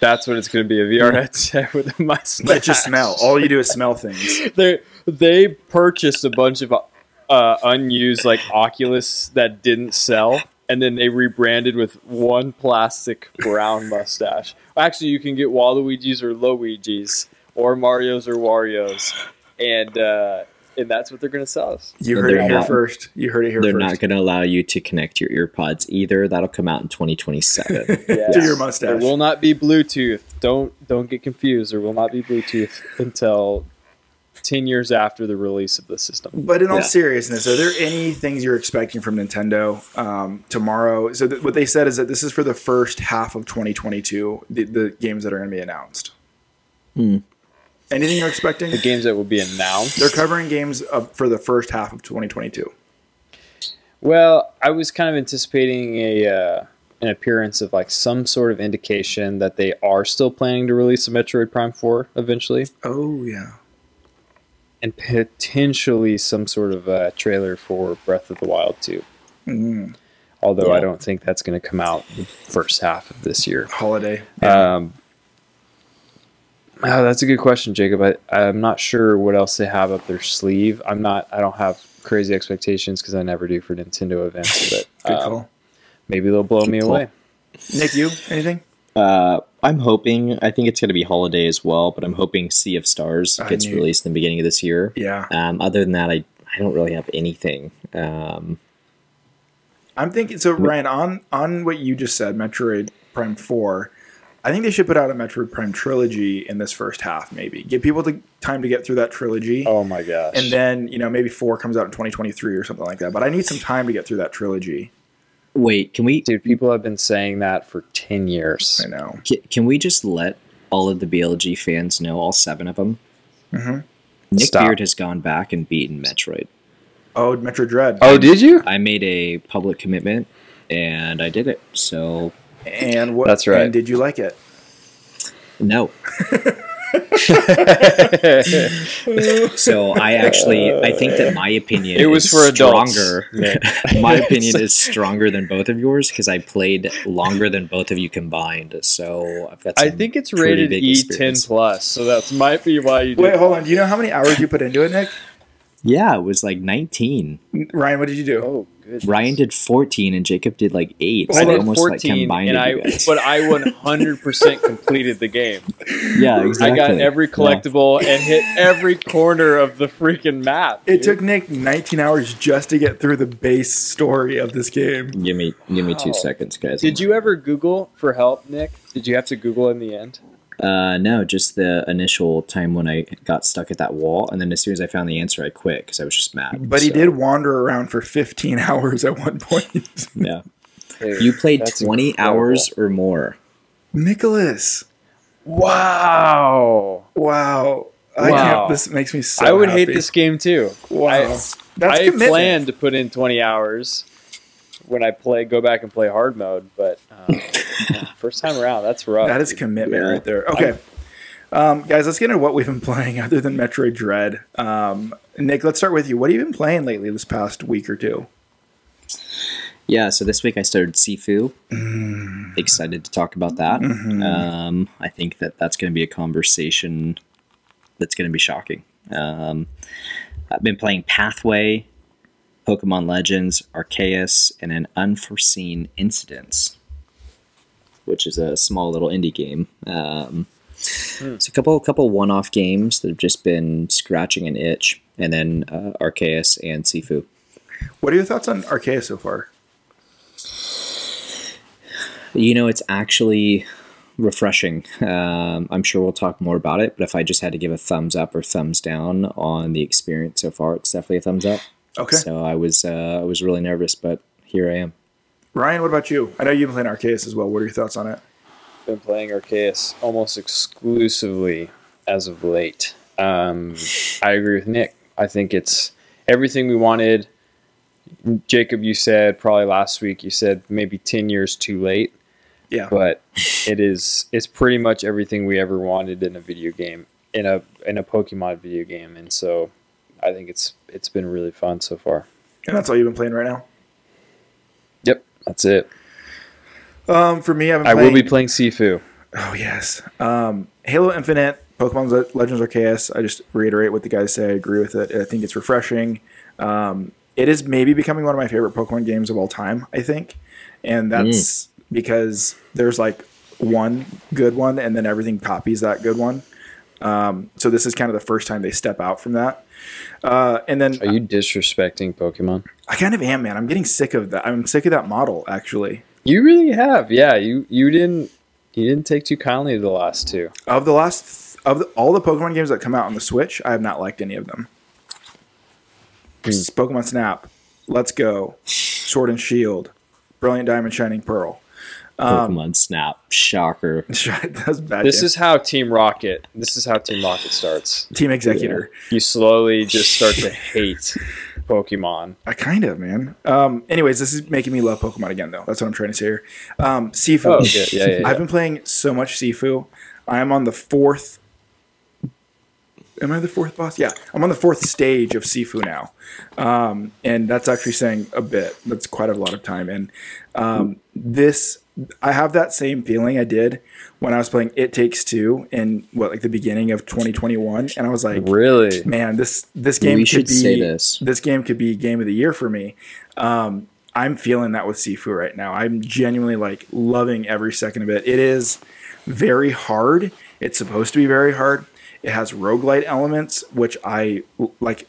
Speaker 3: That's what it's going to be—a VR headset with a mustache.
Speaker 1: That just smell. All you do is smell things.
Speaker 3: they they purchased a bunch of uh, unused like Oculus that didn't sell, and then they rebranded with one plastic brown mustache. Actually, you can get Waluigi's or Luigi's or Mario's or Wario's, and uh, and that's what they're going to sell us.
Speaker 1: You heard it
Speaker 2: they're
Speaker 1: here
Speaker 2: not-
Speaker 1: first. You heard it here
Speaker 2: They're
Speaker 1: first.
Speaker 2: not going to allow you to connect your earpods either. That'll come out in 2027.
Speaker 3: Yes.
Speaker 1: To your mustache.
Speaker 3: There will not be Bluetooth. Don't don't get confused. There will not be Bluetooth until ten years after the release of the system.
Speaker 1: But in all
Speaker 2: Yeah.
Speaker 1: seriousness, are there any things you're expecting from Nintendo um, tomorrow? So th- what they said is that this is for the first half of 2022. The, the games that are going to be announced.
Speaker 2: Hmm.
Speaker 1: Anything you're expecting?
Speaker 3: The games that will be announced.
Speaker 1: They're covering games of, for the first half of 2022.
Speaker 3: Well, I was kind of anticipating a uh, an appearance of like some sort of indication that they are still planning to release a Metroid Prime Four eventually,
Speaker 1: Oh yeah.
Speaker 3: And potentially some sort of uh, trailer for Breath of the Wild too.
Speaker 1: Mm,
Speaker 3: Although I don't think that's going to come out the first half of this year.
Speaker 1: holiday.
Speaker 3: Um, oh, that's a good question, Jacob. I, I'm not sure what else they have up their sleeve. I'm not. I don't have crazy expectations because I never do for Nintendo events. But
Speaker 1: Good
Speaker 3: um,
Speaker 1: call.
Speaker 3: maybe they'll blow me
Speaker 2: call.
Speaker 3: away.
Speaker 1: Nick, you anything?
Speaker 2: Uh, I'm hoping. I think it's going to be holiday as well, but I'm hoping Sea of Stars gets
Speaker 1: knew-
Speaker 2: released in the beginning of this year.
Speaker 1: Yeah,
Speaker 2: Um, other than that, I I don't really have anything. Um,
Speaker 1: I'm thinking. So Ryan, on on what you just said, Metroid Prime Four. I think they should put out a Metroid Prime trilogy in this first half. Maybe give people the time to get through that trilogy.
Speaker 3: Oh my gosh!
Speaker 1: and then you know maybe four comes out in 2023 or something like that but i need some time to get through that trilogy
Speaker 2: wait, can we
Speaker 3: dude, people have been saying that for ten years.
Speaker 1: i know
Speaker 2: ca- can we just let all of the BLG fans know, all seven of them?
Speaker 1: Mhm.
Speaker 2: Nick
Speaker 3: Stop.
Speaker 2: Beard has gone back and beaten Metroid.
Speaker 1: oh metro dread
Speaker 3: Oh, did you?
Speaker 2: I made a public commitment, and I did it. So
Speaker 1: and what
Speaker 3: That's right.
Speaker 1: and did you like it
Speaker 2: no. So I actually I think that my opinion
Speaker 3: It was
Speaker 2: is
Speaker 3: for adults.
Speaker 2: stronger.
Speaker 3: Nick.
Speaker 2: my opinion is stronger than both of yours because I played longer than both of you combined. So I've got.
Speaker 3: I think it's rated E10 plus, so that might be why you did.
Speaker 1: wait hold on do you know how many hours you put into it nick
Speaker 2: Yeah, it was like 19.
Speaker 1: ryan what did you do
Speaker 3: Oh, good.
Speaker 2: Ryan did 14 and Jacob did like eight. So I
Speaker 3: did
Speaker 2: almost like
Speaker 3: 14,
Speaker 2: combined
Speaker 3: and I, but I 100% completed the game.
Speaker 2: yeah, exactly.
Speaker 3: I got every collectible and hit every corner of the freaking map.
Speaker 1: it took nick 19 hours just to get through the base story of this game
Speaker 2: Give me give me two seconds, guys.
Speaker 3: Did you ever Google for help, Nick? Did you have to Google in the end?
Speaker 2: Uh, no, just the initial time when I got stuck at that wall, and then as soon as I found the answer, I quit because I was just mad.
Speaker 1: but he did wander around for 15 hours at one point
Speaker 2: Yeah,
Speaker 3: Dude,
Speaker 2: you played 20
Speaker 3: incredible.
Speaker 2: hours or more.
Speaker 1: nicholas
Speaker 3: Wow.
Speaker 1: wow I
Speaker 3: Wow.
Speaker 1: can't, this makes me so
Speaker 3: I would hate this game too.
Speaker 1: wow
Speaker 3: I-
Speaker 1: that's
Speaker 3: I
Speaker 1: commitment.
Speaker 3: planned to put in 20 hours when I play, go back and play hard mode, but um, yeah, first time around, that's rough.
Speaker 1: That is commitment
Speaker 2: Yeah.
Speaker 1: right there. Okay. Um, guys, let's get into what we've been playing other than Metroid Dread. Um, Nick, let's start with you. What have you been playing lately this past week or two?
Speaker 2: Yeah, so this week I started Sifu.
Speaker 1: Mm.
Speaker 2: Excited to talk about that.
Speaker 1: Mhm.
Speaker 2: Um, I think that that's going to be a conversation that's going to be shocking. Um, I've been playing Pathway, Pokemon Legends, Arceus, and an Unforeseen Incidents, which is a small little indie game. Um, It's a couple couple one off games that have just been scratching an itch, and then uh, Arceus and Sifu.
Speaker 1: What are your thoughts on Arceus so far?
Speaker 2: You know, it's actually refreshing. Um, I'm sure we'll talk more about it, but if I just had to give a thumbs up or thumbs down on the experience so far, it's definitely a thumbs up.
Speaker 1: Okay.
Speaker 2: So I was uh, I was really nervous, but here I am.
Speaker 1: Ryan, what about you? I know you've been playing Arceus as well. What are your thoughts on it?
Speaker 3: been playing Arceus almost exclusively as of late. Um, I agree with Nick. I think it's everything we wanted. Jacob, you said probably last week. You said maybe ten years too late,
Speaker 1: Yeah.
Speaker 3: but it is. It's pretty much everything we ever wanted in a video game, in a in a Pokemon video game, and so I think it's it's been really fun so far.
Speaker 1: And that's all you've been playing right now?
Speaker 3: That's it.
Speaker 1: Um, for me, I've been
Speaker 3: I
Speaker 1: playing,
Speaker 3: will be playing Sifu.
Speaker 1: Oh yes, um, Halo Infinite, Pokemon Le- Legends Arceus. I just reiterate what the guys say. I agree with it. I think it's refreshing. Um, it is maybe becoming one of my favorite Pokemon games of all time. I think, and that's because there's like one good one, and then everything copies that good one. Um, so this is kind of the first time they step out from that. Uh, and then
Speaker 3: Are you disrespecting Pokemon?
Speaker 1: I kind of am, man. I'm getting sick of that. I'm sick of that model, actually.
Speaker 3: You really have, yeah. You you didn't you didn't take too kindly to the last two.
Speaker 1: Of the last, of the, all the Pokemon games that come out on the Switch, I have not liked any of them. Pokemon Snap, Let's Go, Sword and Shield, Brilliant Diamond, Shining Pearl.
Speaker 2: Pokemon Snap, shocker.
Speaker 1: That's bad.
Speaker 3: This
Speaker 1: game.
Speaker 3: is how Team Rocket. This is how Team Rocket starts.
Speaker 1: Team Xecuter.
Speaker 3: You slowly just start to hate Pokemon.
Speaker 1: I kind of man. Um, anyways, this is making me love Pokemon again, though. That's what I'm trying to say here. Um, Sifu.
Speaker 3: Oh, yeah, yeah, yeah, yeah.
Speaker 1: I've been playing so much Sifu. I am on the fourth. Am I the fourth boss? Yeah, I'm on the fourth stage of Sifu now, um, and that's actually saying a bit. That's quite a lot of time. And um, this, I have that same feeling I did when I was playing It Takes Two in what like the beginning of 2021, and I was like,
Speaker 3: Really?
Speaker 1: man, this this game
Speaker 2: We
Speaker 1: could
Speaker 2: should
Speaker 1: be
Speaker 2: say this.
Speaker 1: game could be game of the year for me. Um, I'm feeling that with Sifu right now. I'm genuinely like loving every second of it. It is very hard. It's supposed to be very hard. It has roguelite elements, which I like.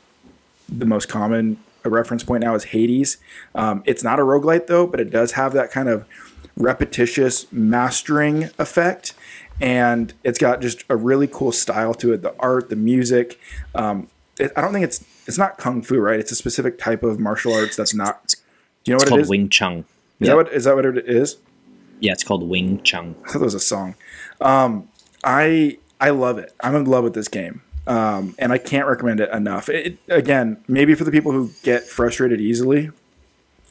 Speaker 1: The most common reference point now is Hades. Um, it's not a roguelite though, but it does have that kind of repetitious mastering effect. And it's got just a really cool style to it. The art, the music. Um, it, I don't think it's it's not kung fu, right? It's a specific type of martial arts that's not. Do you know what It's
Speaker 2: called
Speaker 1: is?
Speaker 2: Wing Chun.
Speaker 1: Is
Speaker 2: Yeah.
Speaker 1: that what is that what it is?
Speaker 2: yeah, it's called Wing Chun.
Speaker 1: I thought it was a song. Um, I I love it. I'm in love with this game, um, and I can't recommend it enough. It, again, maybe for the people who get frustrated easily,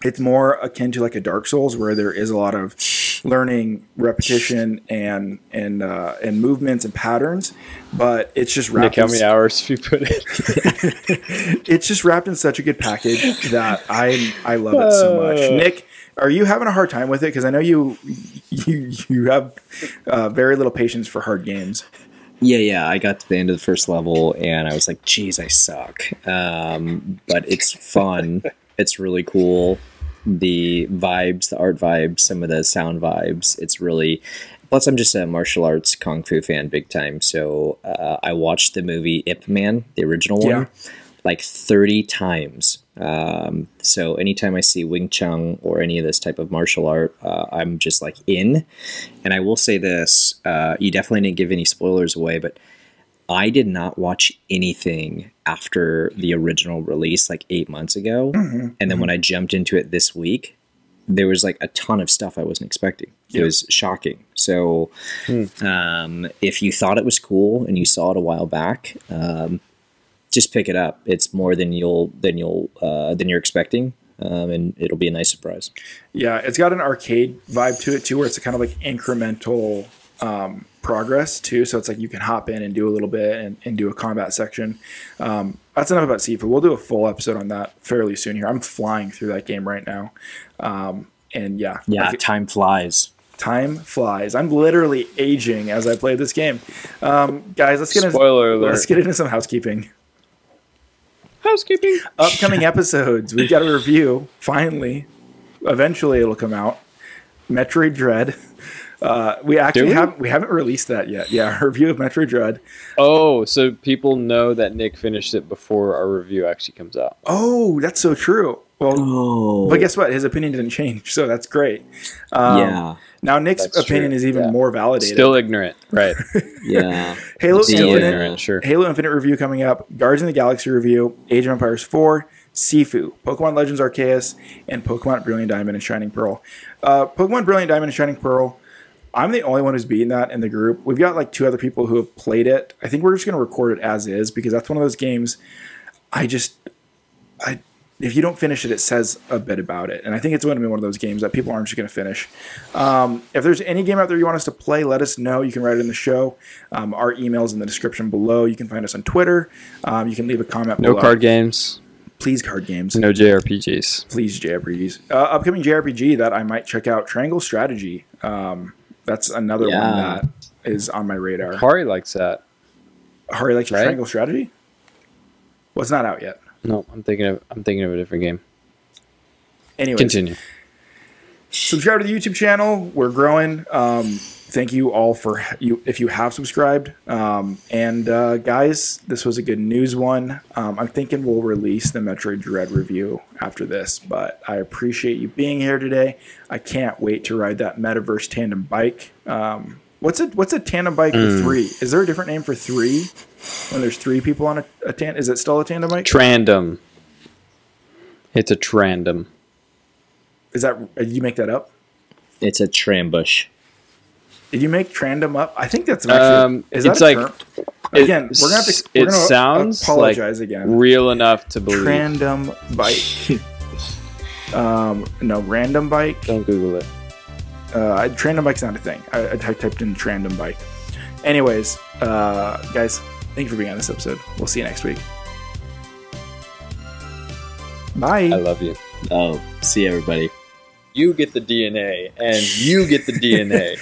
Speaker 1: it's more akin to like a Dark Souls where there is a lot of learning, repetition, and and uh, and movements and patterns, but it's just wrapped.
Speaker 3: Nick,
Speaker 1: wrapped.
Speaker 3: how
Speaker 1: in
Speaker 3: many hours have you put in?
Speaker 1: it's just wrapped in such a good package that I I love it so much.
Speaker 3: Uh.
Speaker 1: Nick, are you having a hard time with it? Because I know you you you have uh, very little patience for hard games.
Speaker 2: Yeah, yeah. I got to the end of the first level and I was like, geez, I suck. Um, but it's fun. It's really cool. The vibes, the art vibes, some of the sound vibes. It's really. Plus, I'm just a martial arts kung fu fan, big time. So uh, I watched the movie Ip Man, the original one, like 30 times. Um, so anytime I see Wing Chun or any of this type of martial art, uh, I'm just like in. And I will say this: uh, you definitely didn't give any spoilers away, but I did not watch anything after the original release, like eight months ago. And then when I jumped into it this week, there was like a ton of stuff I wasn't expecting. It was shocking. So, um, if you thought it was cool and you saw it a while back, um, just pick it up. It's more than you'll than you'll uh, than you're expecting, um, and it'll be a nice surprise.
Speaker 1: Yeah, it's got an arcade vibe to it too, where it's a kind of like incremental um, progress too. So it's like you can hop in and do a little bit and, and do a combat section. Um, that's enough about Sifu. We'll do a full episode on that fairly soon here. I'm flying through that game right now. Um, and yeah,
Speaker 2: Yeah,
Speaker 1: like,
Speaker 2: time flies.
Speaker 1: time flies. I'm literally aging as I play this game. Um, guys, let's get into,
Speaker 3: Spoiler alert.
Speaker 1: let's get into some housekeeping.
Speaker 3: Housekeeping.
Speaker 1: upcoming episodes. We've got a review. Finally, eventually it'll come out. Metroid Dread. Uh, we actually
Speaker 3: we?
Speaker 1: have we haven't released that yet. Yeah, our review of Metro Dread.
Speaker 3: Oh, so people know that Nick finished it before our review actually comes out.
Speaker 1: Oh, that's so true. Well,
Speaker 2: Oh,
Speaker 1: but guess what? His opinion didn't change, so that's great. Um,
Speaker 2: yeah,
Speaker 1: Now Nick's
Speaker 3: That's
Speaker 1: opinion
Speaker 3: true,
Speaker 1: is even
Speaker 3: yeah.
Speaker 1: more validated.
Speaker 3: Still ignorant, right?
Speaker 2: yeah.
Speaker 1: Halo
Speaker 2: Still
Speaker 1: Infinite.
Speaker 3: ignorant, sure.
Speaker 1: Halo Infinite review coming up. Guardians of the Galaxy review. Age of Empires 4. Sifu. Pokemon Legends Arceus. And Pokemon Brilliant Diamond and Shining Pearl. Uh, Pokemon Brilliant Diamond and Shining Pearl. I'm the only one who's beaten that in the group. We've got like two other people who have played it. I think we're just going to record it as is because that's one of those games. I just, I if you don't finish it, it says a bit about it. And I think it's going to be one of those games that people aren't just going to finish. Um, if there's any game out there you want us to play, let us know. You can write it in the show. Um, our email's in the description below. You can find us on Twitter. Um, you can leave a comment
Speaker 3: No
Speaker 1: below.
Speaker 3: card games,
Speaker 1: Please, card games.
Speaker 3: no JRPGs.
Speaker 1: Please, JRPGs. Uh, upcoming JRPG that I might check out Triangle Strategy. Um, that's another one that is on my radar.
Speaker 3: Hari likes that.
Speaker 1: Hari likes
Speaker 3: Right?
Speaker 1: Triangle Strategy? Well, it's not out yet.
Speaker 3: No, I'm thinking of I'm thinking of a different game.
Speaker 1: Anyways,
Speaker 3: Continue.
Speaker 1: subscribe to the YouTube channel. We're growing. Um, thank you all for you if you have subscribed. Um, and uh, guys, this was a good news one. Um, I'm thinking we'll release the Metroid Dread review after this, but I appreciate you being here today. I can't wait to ride that Metaverse tandem bike. Um, What's a what's a tandem bike
Speaker 3: Hmm.
Speaker 1: with three? Is there a different name for three when there's three people on a, a tan? Is it still a tandem bike?
Speaker 3: Trandom. It's a trandom.
Speaker 1: Is that uh, did you make that up?
Speaker 2: It's a trambush.
Speaker 1: Did you make trandom up? I think that's actually.
Speaker 3: Um,
Speaker 1: is that
Speaker 3: it's
Speaker 1: a
Speaker 3: like-
Speaker 1: term? Again, we're gonna have to. We're
Speaker 3: it
Speaker 1: gonna
Speaker 3: sounds
Speaker 1: apologize
Speaker 3: like
Speaker 1: again.
Speaker 3: real enough to believe.
Speaker 1: Trandom bike. um, no, random bike.
Speaker 3: Don't Google it.
Speaker 1: Uh, I- Trandom bike's not a thing. I, I typed in Trandom bike. Anyways, uh, guys, thank you for being on this episode. We'll see you next week. Bye.
Speaker 3: I love you.
Speaker 2: Oh, see everybody.
Speaker 3: You get the DNA, and you get the DNA.